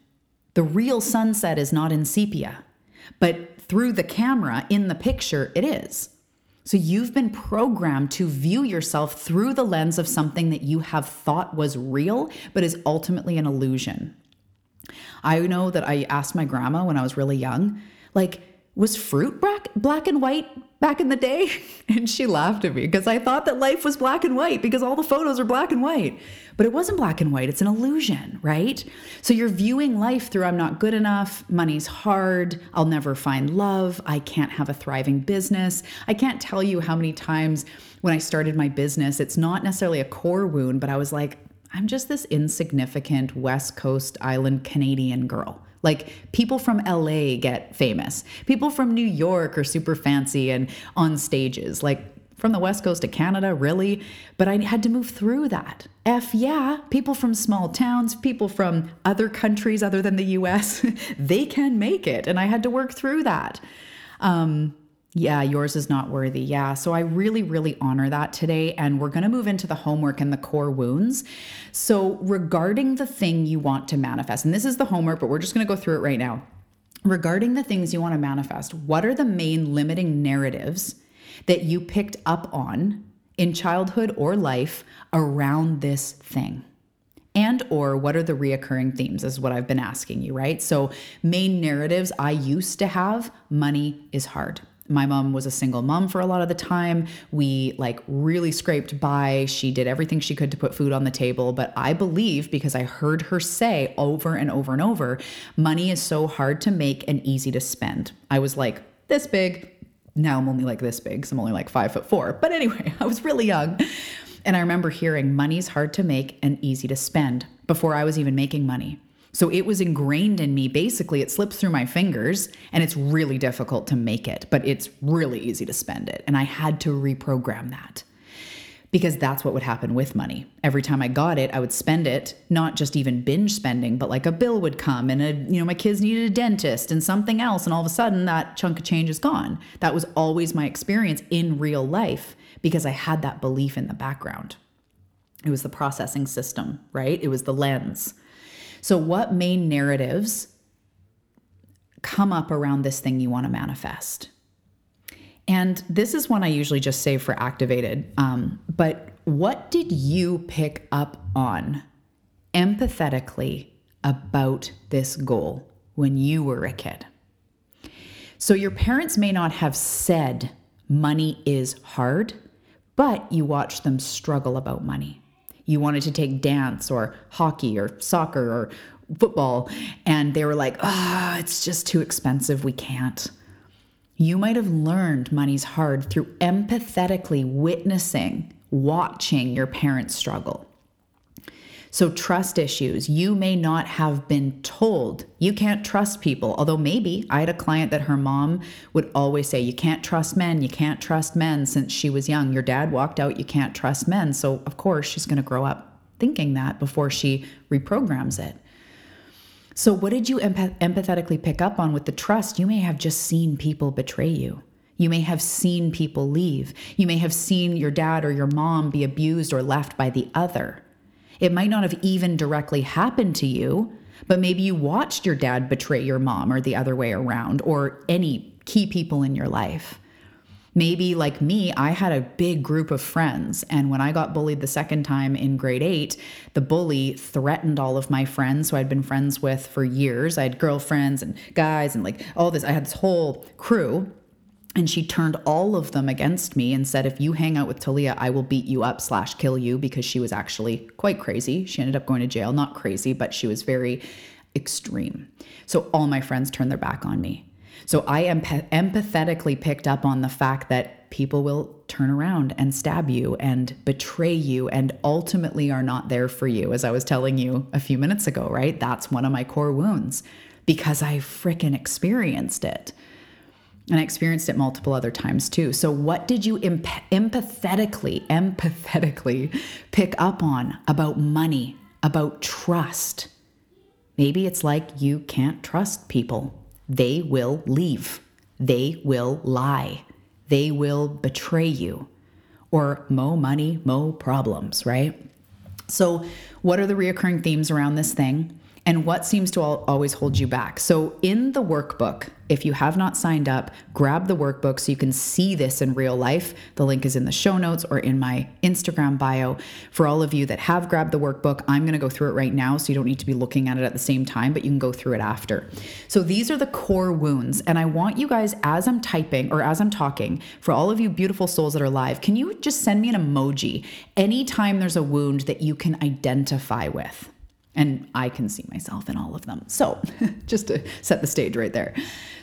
A: The real sunset is not in sepia, but through the camera in the picture, it is. So you've been programmed to view yourself through the lens of something that you have thought was real, but is ultimately an illusion. I know that I asked my grandma when I was really young, like, was fruit black, black and white back in the day? And she laughed at me because I thought that life was black and white because all the photos are black and white. But it wasn't black and white, it's an illusion, right? So you're viewing life through I'm not good enough, money's hard, I'll never find love, I can't have a thriving business. I can't tell you how many times when I started my business, it's not necessarily a core wound, but I was like, I'm just this insignificant West Coast Island Canadian girl. Like people from LA get famous. People from New York are super fancy and on stages. Like from the West Coast to Canada, really? But I had to move through that. F yeah, people from small towns, people from other countries other than the US, they can make it. And I had to work through that. Um, yeah, yours is not worthy. Yeah. So I really, really honor that today. And we're going to move into the homework and the core wounds. So, regarding the thing you want to manifest, and this is the homework, but we're just going to go through it right now. Regarding the things you want to manifest, what are the main limiting narratives that you picked up on in childhood or life around this thing? and or what are the reoccurring themes is what i've been asking you right so main narratives i used to have money is hard my mom was a single mom for a lot of the time. We like really scraped by. She did everything she could to put food on the table. But I believe because I heard her say over and over and over, money is so hard to make and easy to spend. I was like this big. Now I'm only like this big. So I'm only like five foot four. But anyway, I was really young. And I remember hearing money's hard to make and easy to spend before I was even making money. So it was ingrained in me. Basically, it slips through my fingers and it's really difficult to make it, but it's really easy to spend it. And I had to reprogram that because that's what would happen with money. Every time I got it, I would spend it, not just even binge spending, but like a bill would come and a, you know, my kids needed a dentist and something else and all of a sudden that chunk of change is gone. That was always my experience in real life because I had that belief in the background. It was the processing system, right? It was the lens. So, what main narratives come up around this thing you want to manifest? And this is one I usually just save for activated. Um, but what did you pick up on empathetically about this goal when you were a kid? So, your parents may not have said money is hard, but you watched them struggle about money you wanted to take dance or hockey or soccer or football, and they were like, ah, oh, it's just too expensive. We can't. You might have learned money's hard through empathetically witnessing, watching your parents struggle. So, trust issues. You may not have been told you can't trust people. Although, maybe I had a client that her mom would always say, You can't trust men. You can't trust men since she was young. Your dad walked out, you can't trust men. So, of course, she's going to grow up thinking that before she reprograms it. So, what did you empath- empathetically pick up on with the trust? You may have just seen people betray you. You may have seen people leave. You may have seen your dad or your mom be abused or left by the other. It might not have even directly happened to you, but maybe you watched your dad betray your mom or the other way around, or any key people in your life. Maybe, like me, I had a big group of friends. And when I got bullied the second time in grade eight, the bully threatened all of my friends who I'd been friends with for years. I had girlfriends and guys and like all this. I had this whole crew. And she turned all of them against me and said, if you hang out with Talia, I will beat you up slash kill you because she was actually quite crazy. She ended up going to jail. Not crazy, but she was very extreme. So all my friends turned their back on me. So I empath- empathetically picked up on the fact that people will turn around and stab you and betray you and ultimately are not there for you, as I was telling you a few minutes ago, right? That's one of my core wounds because I freaking experienced it. And I experienced it multiple other times too. So, what did you empathetically, empathetically pick up on about money, about trust? Maybe it's like you can't trust people. They will leave, they will lie, they will betray you, or mo money, mo problems, right? So, what are the reoccurring themes around this thing? And what seems to always hold you back. So, in the workbook, if you have not signed up, grab the workbook so you can see this in real life. The link is in the show notes or in my Instagram bio. For all of you that have grabbed the workbook, I'm going to go through it right now so you don't need to be looking at it at the same time, but you can go through it after. So these are the core wounds. And I want you guys, as I'm typing or as I'm talking, for all of you beautiful souls that are live, can you just send me an emoji anytime there's a wound that you can identify with? And I can see myself in all of them. So, just to set the stage right there.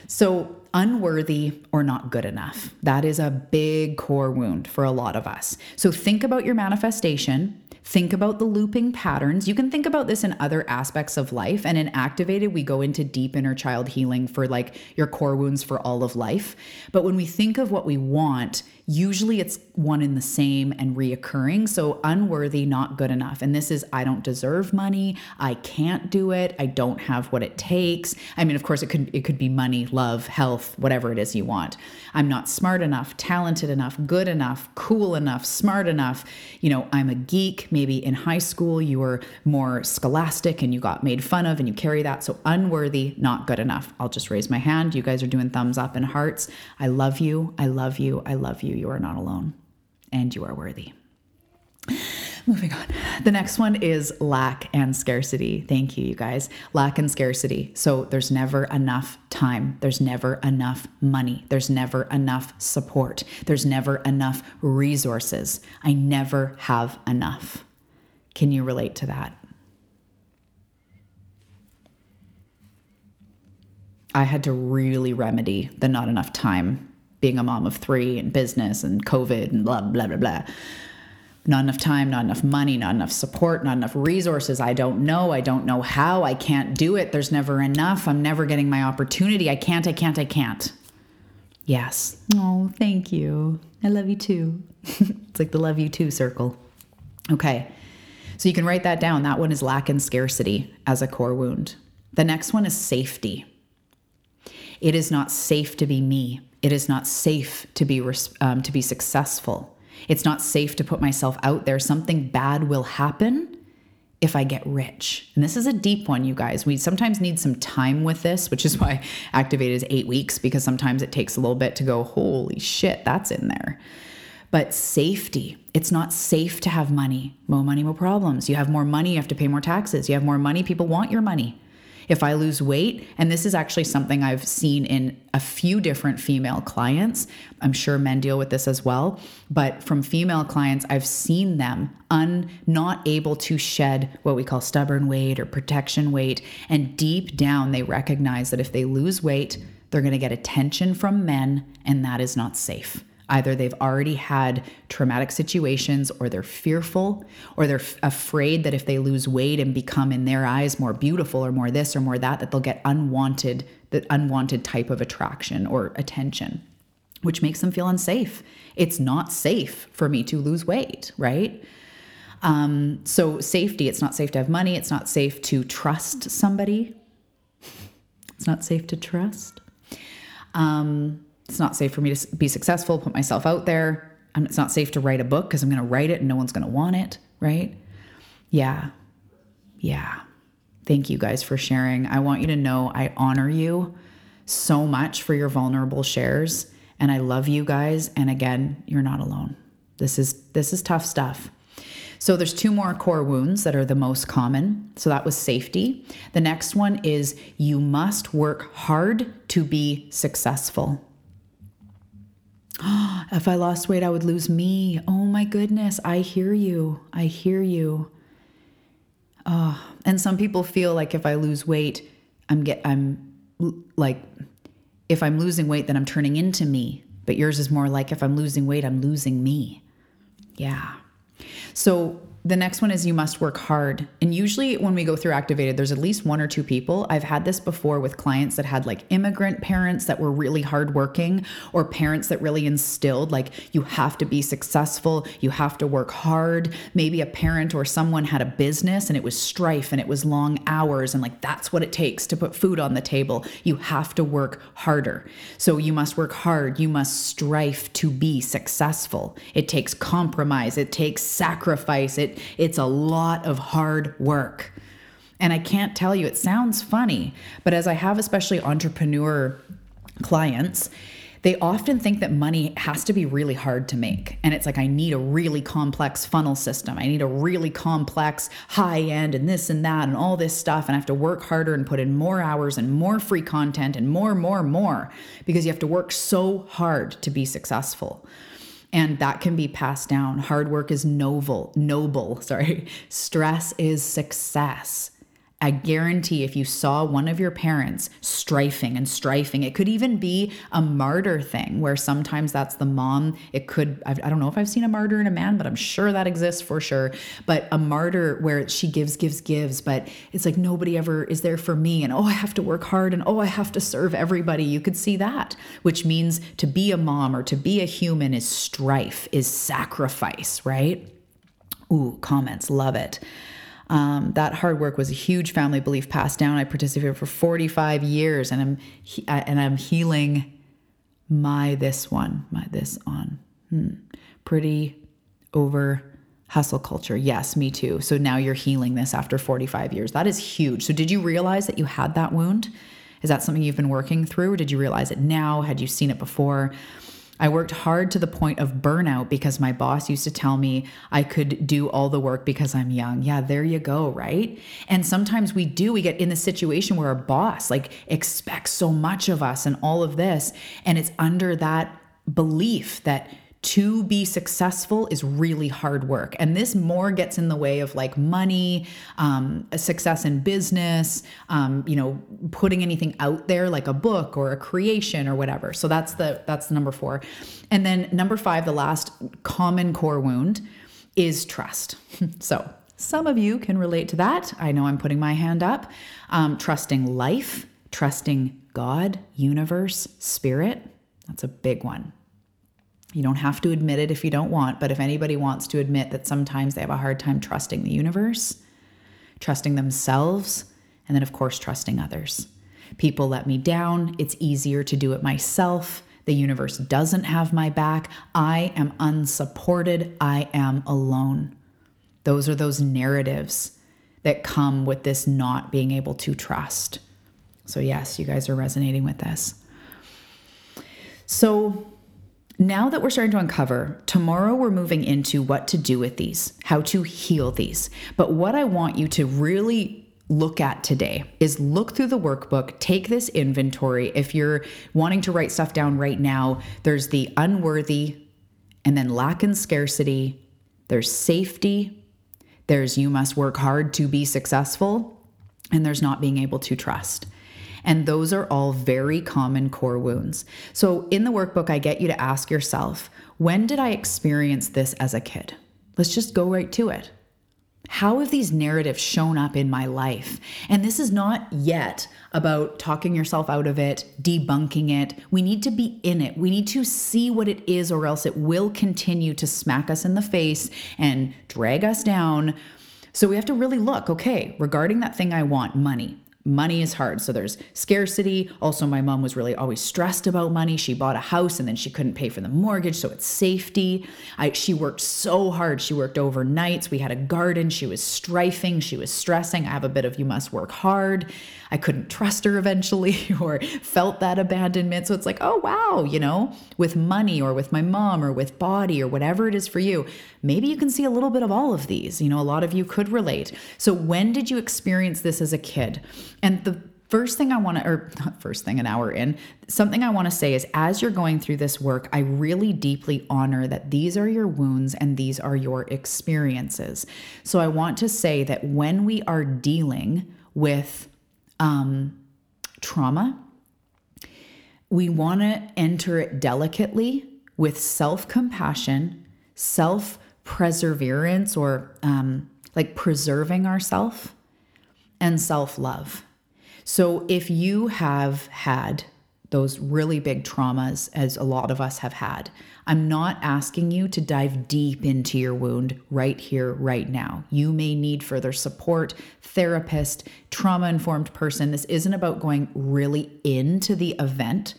A: So, unworthy or not good enough. That is a big core wound for a lot of us. So, think about your manifestation Think about the looping patterns. You can think about this in other aspects of life. And in Activated, we go into deep inner child healing for like your core wounds for all of life. But when we think of what we want, usually it's one in the same and reoccurring. So unworthy, not good enough. And this is I don't deserve money. I can't do it. I don't have what it takes. I mean, of course, it could it could be money, love, health, whatever it is you want. I'm not smart enough, talented enough, good enough, cool enough, smart enough. You know, I'm a geek maybe in high school you were more scholastic and you got made fun of and you carry that. So unworthy, not good enough. I'll just raise my hand. You guys are doing thumbs up and hearts. I love you. I love you. I love you. You are not alone and you are worthy. Moving on. The next one is lack and scarcity. Thank you, you guys. Lack and scarcity. So there's never enough time. There's never enough money. There's never enough support. There's never enough resources. I never have enough. Can you relate to that? I had to really remedy the not enough time being a mom of three and business and COVID and blah, blah, blah, blah not enough time, not enough money, not enough support, not enough resources. I don't know. I don't know how. I can't do it. There's never enough. I'm never getting my opportunity. I can't, I can't, I can't. Yes. Oh, thank you. I love you too. it's like the love you too circle. Okay. So you can write that down. That one is lack and scarcity as a core wound. The next one is safety. It is not safe to be me. It is not safe to be um, to be successful. It's not safe to put myself out there. Something bad will happen if I get rich. And this is a deep one, you guys. We sometimes need some time with this, which is why Activated is eight weeks, because sometimes it takes a little bit to go, holy shit, that's in there. But safety, it's not safe to have money. More money, more problems. You have more money, you have to pay more taxes. You have more money, people want your money. If I lose weight, and this is actually something I've seen in a few different female clients, I'm sure men deal with this as well, but from female clients, I've seen them un not able to shed what we call stubborn weight or protection weight, and deep down they recognize that if they lose weight, they're going to get attention from men, and that is not safe. Either they've already had traumatic situations, or they're fearful, or they're f- afraid that if they lose weight and become, in their eyes, more beautiful, or more this or more that, that they'll get unwanted, the unwanted type of attraction or attention, which makes them feel unsafe. It's not safe for me to lose weight, right? Um, so, safety it's not safe to have money, it's not safe to trust somebody, it's not safe to trust. Um, it's not safe for me to be successful, put myself out there. And it's not safe to write a book because I'm going to write it and no one's going to want it, right? Yeah. Yeah. Thank you guys for sharing. I want you to know I honor you so much for your vulnerable shares and I love you guys and again, you're not alone. This is this is tough stuff. So there's two more core wounds that are the most common. So that was safety. The next one is you must work hard to be successful. If I lost weight, I would lose me. Oh my goodness. I hear you. I hear you. Oh, and some people feel like if I lose weight, I'm get I'm like if I'm losing weight, then I'm turning into me. But yours is more like if I'm losing weight, I'm losing me. Yeah. So the next one is you must work hard. And usually, when we go through activated, there's at least one or two people. I've had this before with clients that had like immigrant parents that were really hardworking, or parents that really instilled like you have to be successful, you have to work hard. Maybe a parent or someone had a business and it was strife and it was long hours, and like that's what it takes to put food on the table. You have to work harder. So you must work hard, you must strive to be successful. It takes compromise, it takes sacrifice, it it's a lot of hard work. And I can't tell you, it sounds funny, but as I have especially entrepreneur clients, they often think that money has to be really hard to make. And it's like, I need a really complex funnel system. I need a really complex high end and this and that and all this stuff. And I have to work harder and put in more hours and more free content and more, more, more because you have to work so hard to be successful and that can be passed down. Hard work is noble, noble, sorry. Stress is success. I guarantee if you saw one of your parents strifing and strifing, it could even be a martyr thing where sometimes that's the mom. It could, I don't know if I've seen a martyr in a man, but I'm sure that exists for sure. But a martyr where she gives, gives, gives, but it's like nobody ever is there for me. And oh, I have to work hard and oh, I have to serve everybody. You could see that, which means to be a mom or to be a human is strife, is sacrifice, right? Ooh, comments, love it. Um, that hard work was a huge family belief passed down. I participated for 45 years, and I'm and I'm healing my this one, my this on. Hmm. Pretty over hustle culture. Yes, me too. So now you're healing this after 45 years. That is huge. So did you realize that you had that wound? Is that something you've been working through, or did you realize it now? Had you seen it before? I worked hard to the point of burnout because my boss used to tell me I could do all the work because I'm young. Yeah, there you go, right? And sometimes we do, we get in the situation where our boss like expects so much of us and all of this. And it's under that belief that to be successful is really hard work. And this more gets in the way of like money, um, success in business, um, you know, putting anything out there like a book or a creation or whatever. So that's the that's the number four. And then number five, the last common core wound is trust. so some of you can relate to that. I know I'm putting my hand up. Um, trusting life, trusting God, universe, spirit. That's a big one. You don't have to admit it if you don't want, but if anybody wants to admit that sometimes they have a hard time trusting the universe, trusting themselves, and then, of course, trusting others. People let me down. It's easier to do it myself. The universe doesn't have my back. I am unsupported. I am alone. Those are those narratives that come with this not being able to trust. So, yes, you guys are resonating with this. So, now that we're starting to uncover, tomorrow we're moving into what to do with these, how to heal these. But what I want you to really look at today is look through the workbook, take this inventory. If you're wanting to write stuff down right now, there's the unworthy, and then lack and scarcity, there's safety, there's you must work hard to be successful, and there's not being able to trust. And those are all very common core wounds. So in the workbook, I get you to ask yourself, when did I experience this as a kid? Let's just go right to it. How have these narratives shown up in my life? And this is not yet about talking yourself out of it, debunking it. We need to be in it. We need to see what it is, or else it will continue to smack us in the face and drag us down. So we have to really look okay, regarding that thing I want, money money is hard. So there's scarcity. Also, my mom was really always stressed about money. She bought a house and then she couldn't pay for the mortgage, so it's safety. I, she worked so hard. She worked overnights. We had a garden. She was strifing. She was stressing. I have a bit of you must work hard. I couldn't trust her eventually or felt that abandonment. So it's like, oh, wow, you know, with money or with my mom or with body or whatever it is for you, maybe you can see a little bit of all of these. You know, a lot of you could relate. So when did you experience this as a kid? And the first thing I want to, or not first thing, an hour in, something I want to say is as you're going through this work, I really deeply honor that these are your wounds and these are your experiences. So I want to say that when we are dealing with um, trauma, we want to enter it delicately with self compassion, self perseverance, or um, like preserving ourself, and self love. So if you have had those really big traumas, as a lot of us have had, I'm not asking you to dive deep into your wound right here, right now. You may need further support, therapist, trauma informed person. This isn't about going really into the event.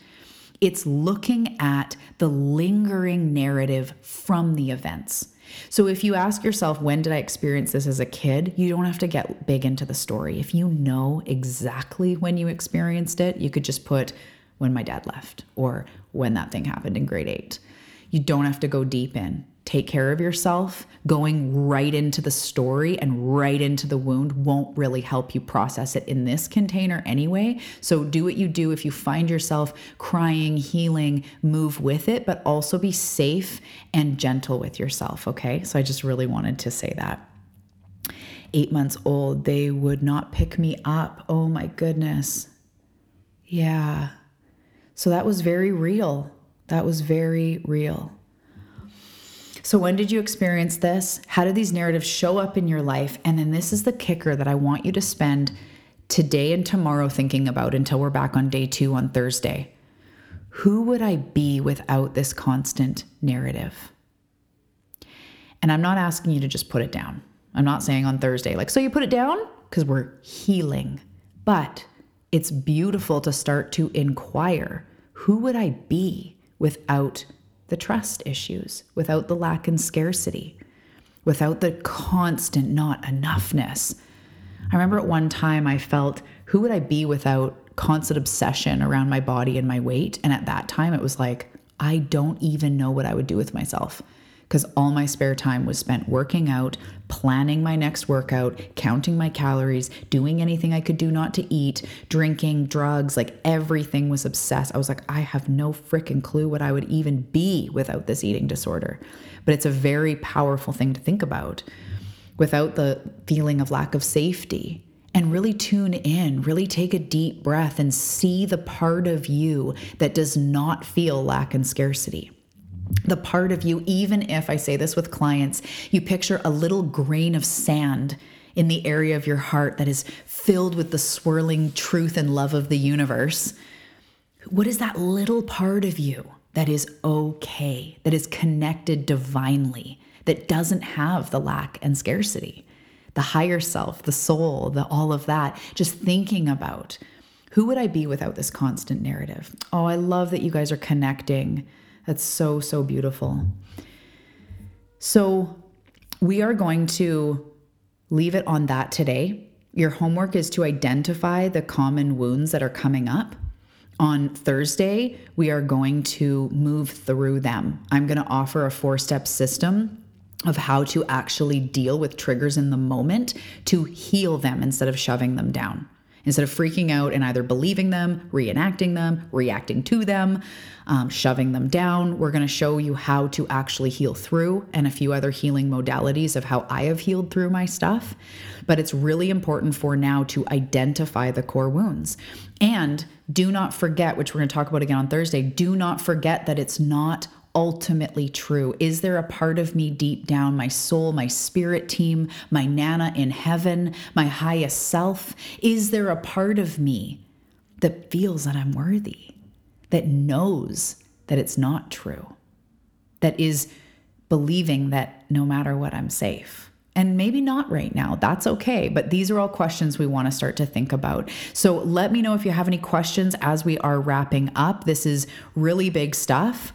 A: It's looking at the lingering narrative from the events. So if you ask yourself, when did I experience this as a kid? You don't have to get big into the story. If you know exactly when you experienced it, you could just put when my dad left or when that thing happened in grade eight. You don't have to go deep in take care of yourself, going right into the story and right into the wound won't really help you process it in this container anyway. So do what you do if you find yourself crying, healing, move with it, but also be safe and gentle with yourself, okay? So I just really wanted to say that. Eight months old, they would not pick me up. Oh my goodness. Yeah. So that was very real. That was very real. So, when did you experience this? How did these narratives show up in your life? And then this is the kicker that I want you to spend today and tomorrow thinking about until we're back on day two on Thursday. Who would I be without this constant narrative? And I'm not asking you to just put it down. I'm not saying on Thursday, like, so you put it down? Because we're healing. But it's beautiful to start to inquire who would I be without the trust issues, without the lack and scarcity, without the constant not enoughness. I remember at one time I felt, who would I be without constant obsession around my body and my weight? And at that time, it was like, I don't even know what I would do with myself because all my spare time was spent working out, planning my next workout, counting my calories, doing anything I could do not to eat, drinking, drugs, like everything was obsessed. I was like, I have no freaking clue what I would even be without this eating disorder. But it's a very powerful thing to think about without the feeling of lack of safety. And really tune in, really take a deep breath and see the part of you that does not feel lack and scarcity the part of you, even if I say this with clients, you picture a little grain of sand in the area of your heart that is filled with the swirling truth and love of the universe. What is that little part of you that is okay, that is connected divinely, that doesn't have the lack and scarcity? The higher self, the soul, the all of that, just thinking about who would I be without this constant narrative? Oh, I love that you guys are connecting that's so, so beautiful. So, we are going to leave it on that today. Your homework is to identify the common wounds that are coming up. On Thursday, we are going to move through them. I'm going to offer a four step system of how to actually deal with triggers in the moment to heal them instead of shoving them down. Instead of freaking out and either believing them, reenacting them, reacting to them, um, shoving them down, we're going to show you how to actually heal through and a few other healing modalities of how I have healed through my stuff. But it's really important for now to identify the core wounds. And do not forget, which we're going to talk about again on Thursday, do not forget that it's not ultimately true? Is there a part of me deep down, my soul, my spirit team, my Nana in heaven, my highest self? Is there a part of me that feels that I'm worthy, that knows that it's not true, that is believing that no matter what, I'm safe? And maybe not right now. That's okay. But these are all questions we want to start to think about. So let me know if you have any questions as we are wrapping up. This is really big stuff.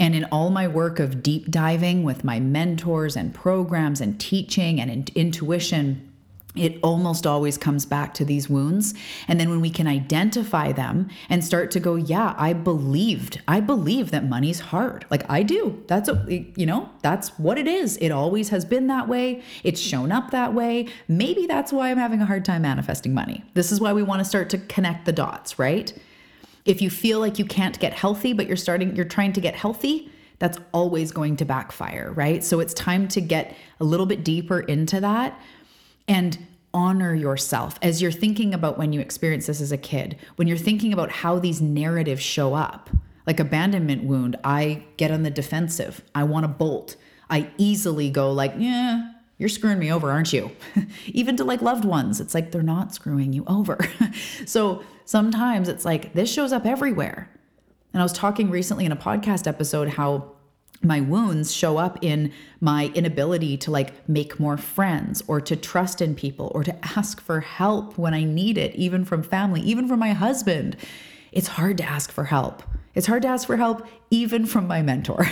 A: And in all my work of deep diving with my mentors and programs and teaching and in- intuition, it almost always comes back to these wounds. And then when we can identify them and start to go, yeah, I believed, I believe that money's hard. Like I do. That's, a, you know, that's what it is. It always has been that way. It's shown up that way. Maybe that's why I'm having a hard time manifesting money. This is why we want to start to connect the dots, right? If you feel like you can't get healthy, but you're starting, you're trying to get healthy, that's always going to backfire, right? So it's time to get a little bit deeper into that and honor yourself as you're thinking about when you experience this as a kid, when you're thinking about how these narratives show up. Like abandonment wound, I get on the defensive. I want to bolt. I easily go like, "Yeah, you're screwing me over, aren't you?" Even to like loved ones, it's like they're not screwing you over. so sometimes it's like this shows up everywhere. And I was talking recently in a podcast episode how my wounds show up in my inability to like make more friends or to trust in people or to ask for help when I need it, even from family, even from my husband. It's hard to ask for help. It's hard to ask for help even from my mentor.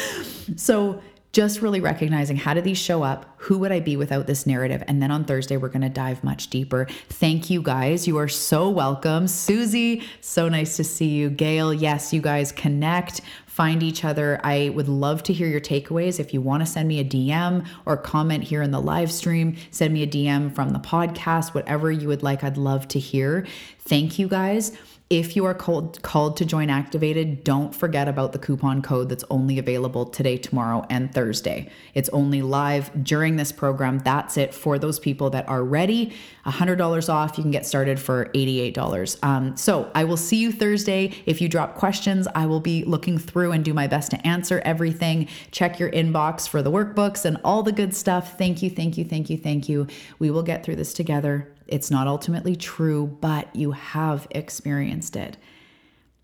A: so just really recognizing how do these show up? Who would I be without this narrative? And then on Thursday, we're going to dive much deeper. Thank you guys. You are so welcome. Susie, so nice to see you. Gail, yes, you guys connect find each other. I would love to hear your takeaways. If you want to send me a DM or comment here in the live stream, send me a DM from the podcast, whatever you would like, I'd love to hear. Thank you guys. If you are called, called to join Activated, don't forget about the coupon code that's only available today, tomorrow, and Thursday. It's only live during this program. That's it for those people that are ready. $100 off. You can get started for $88. Um, so I will see you Thursday. If you drop questions, I will be looking through and do my best to answer everything. Check your inbox for the workbooks and all the good stuff. Thank you, thank you, thank you, thank you. We will get through this together. It's not ultimately true, but you have experienced it.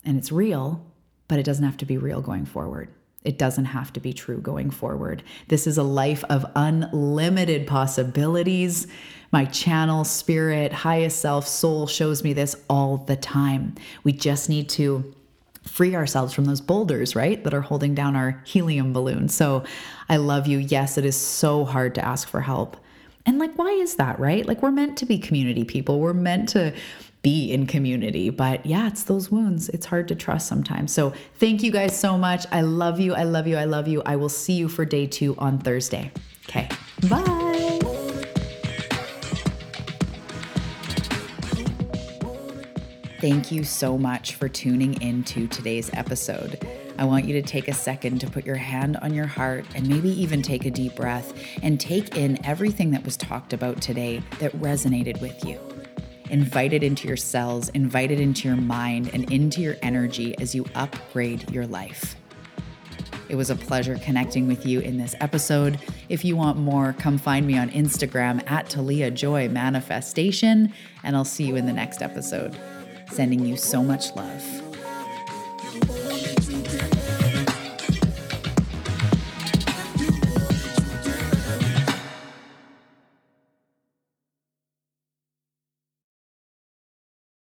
A: And it's real, but it doesn't have to be real going forward. It doesn't have to be true going forward. This is a life of unlimited possibilities. My channel, spirit, highest self, soul shows me this all the time. We just need to free ourselves from those boulders, right? That are holding down our helium balloon. So I love you. Yes, it is so hard to ask for help. And like, why is that, right? Like, we're meant to be community people. We're meant to be in community. But yeah, it's those wounds. It's hard to trust sometimes. So thank you guys so much. I love you. I love you. I love you. I will see you for day two on Thursday. Okay. Bye. Thank you so much for tuning into today's episode. I want you to take a second to put your hand on your heart and maybe even take a deep breath and take in everything that was talked about today that resonated with you. Invite it into your cells, invite it into your mind, and into your energy as you upgrade your life. It was a pleasure connecting with you in this episode. If you want more, come find me on Instagram at Talia Joy Manifestation, and I'll see you in the next episode. Sending you so much love.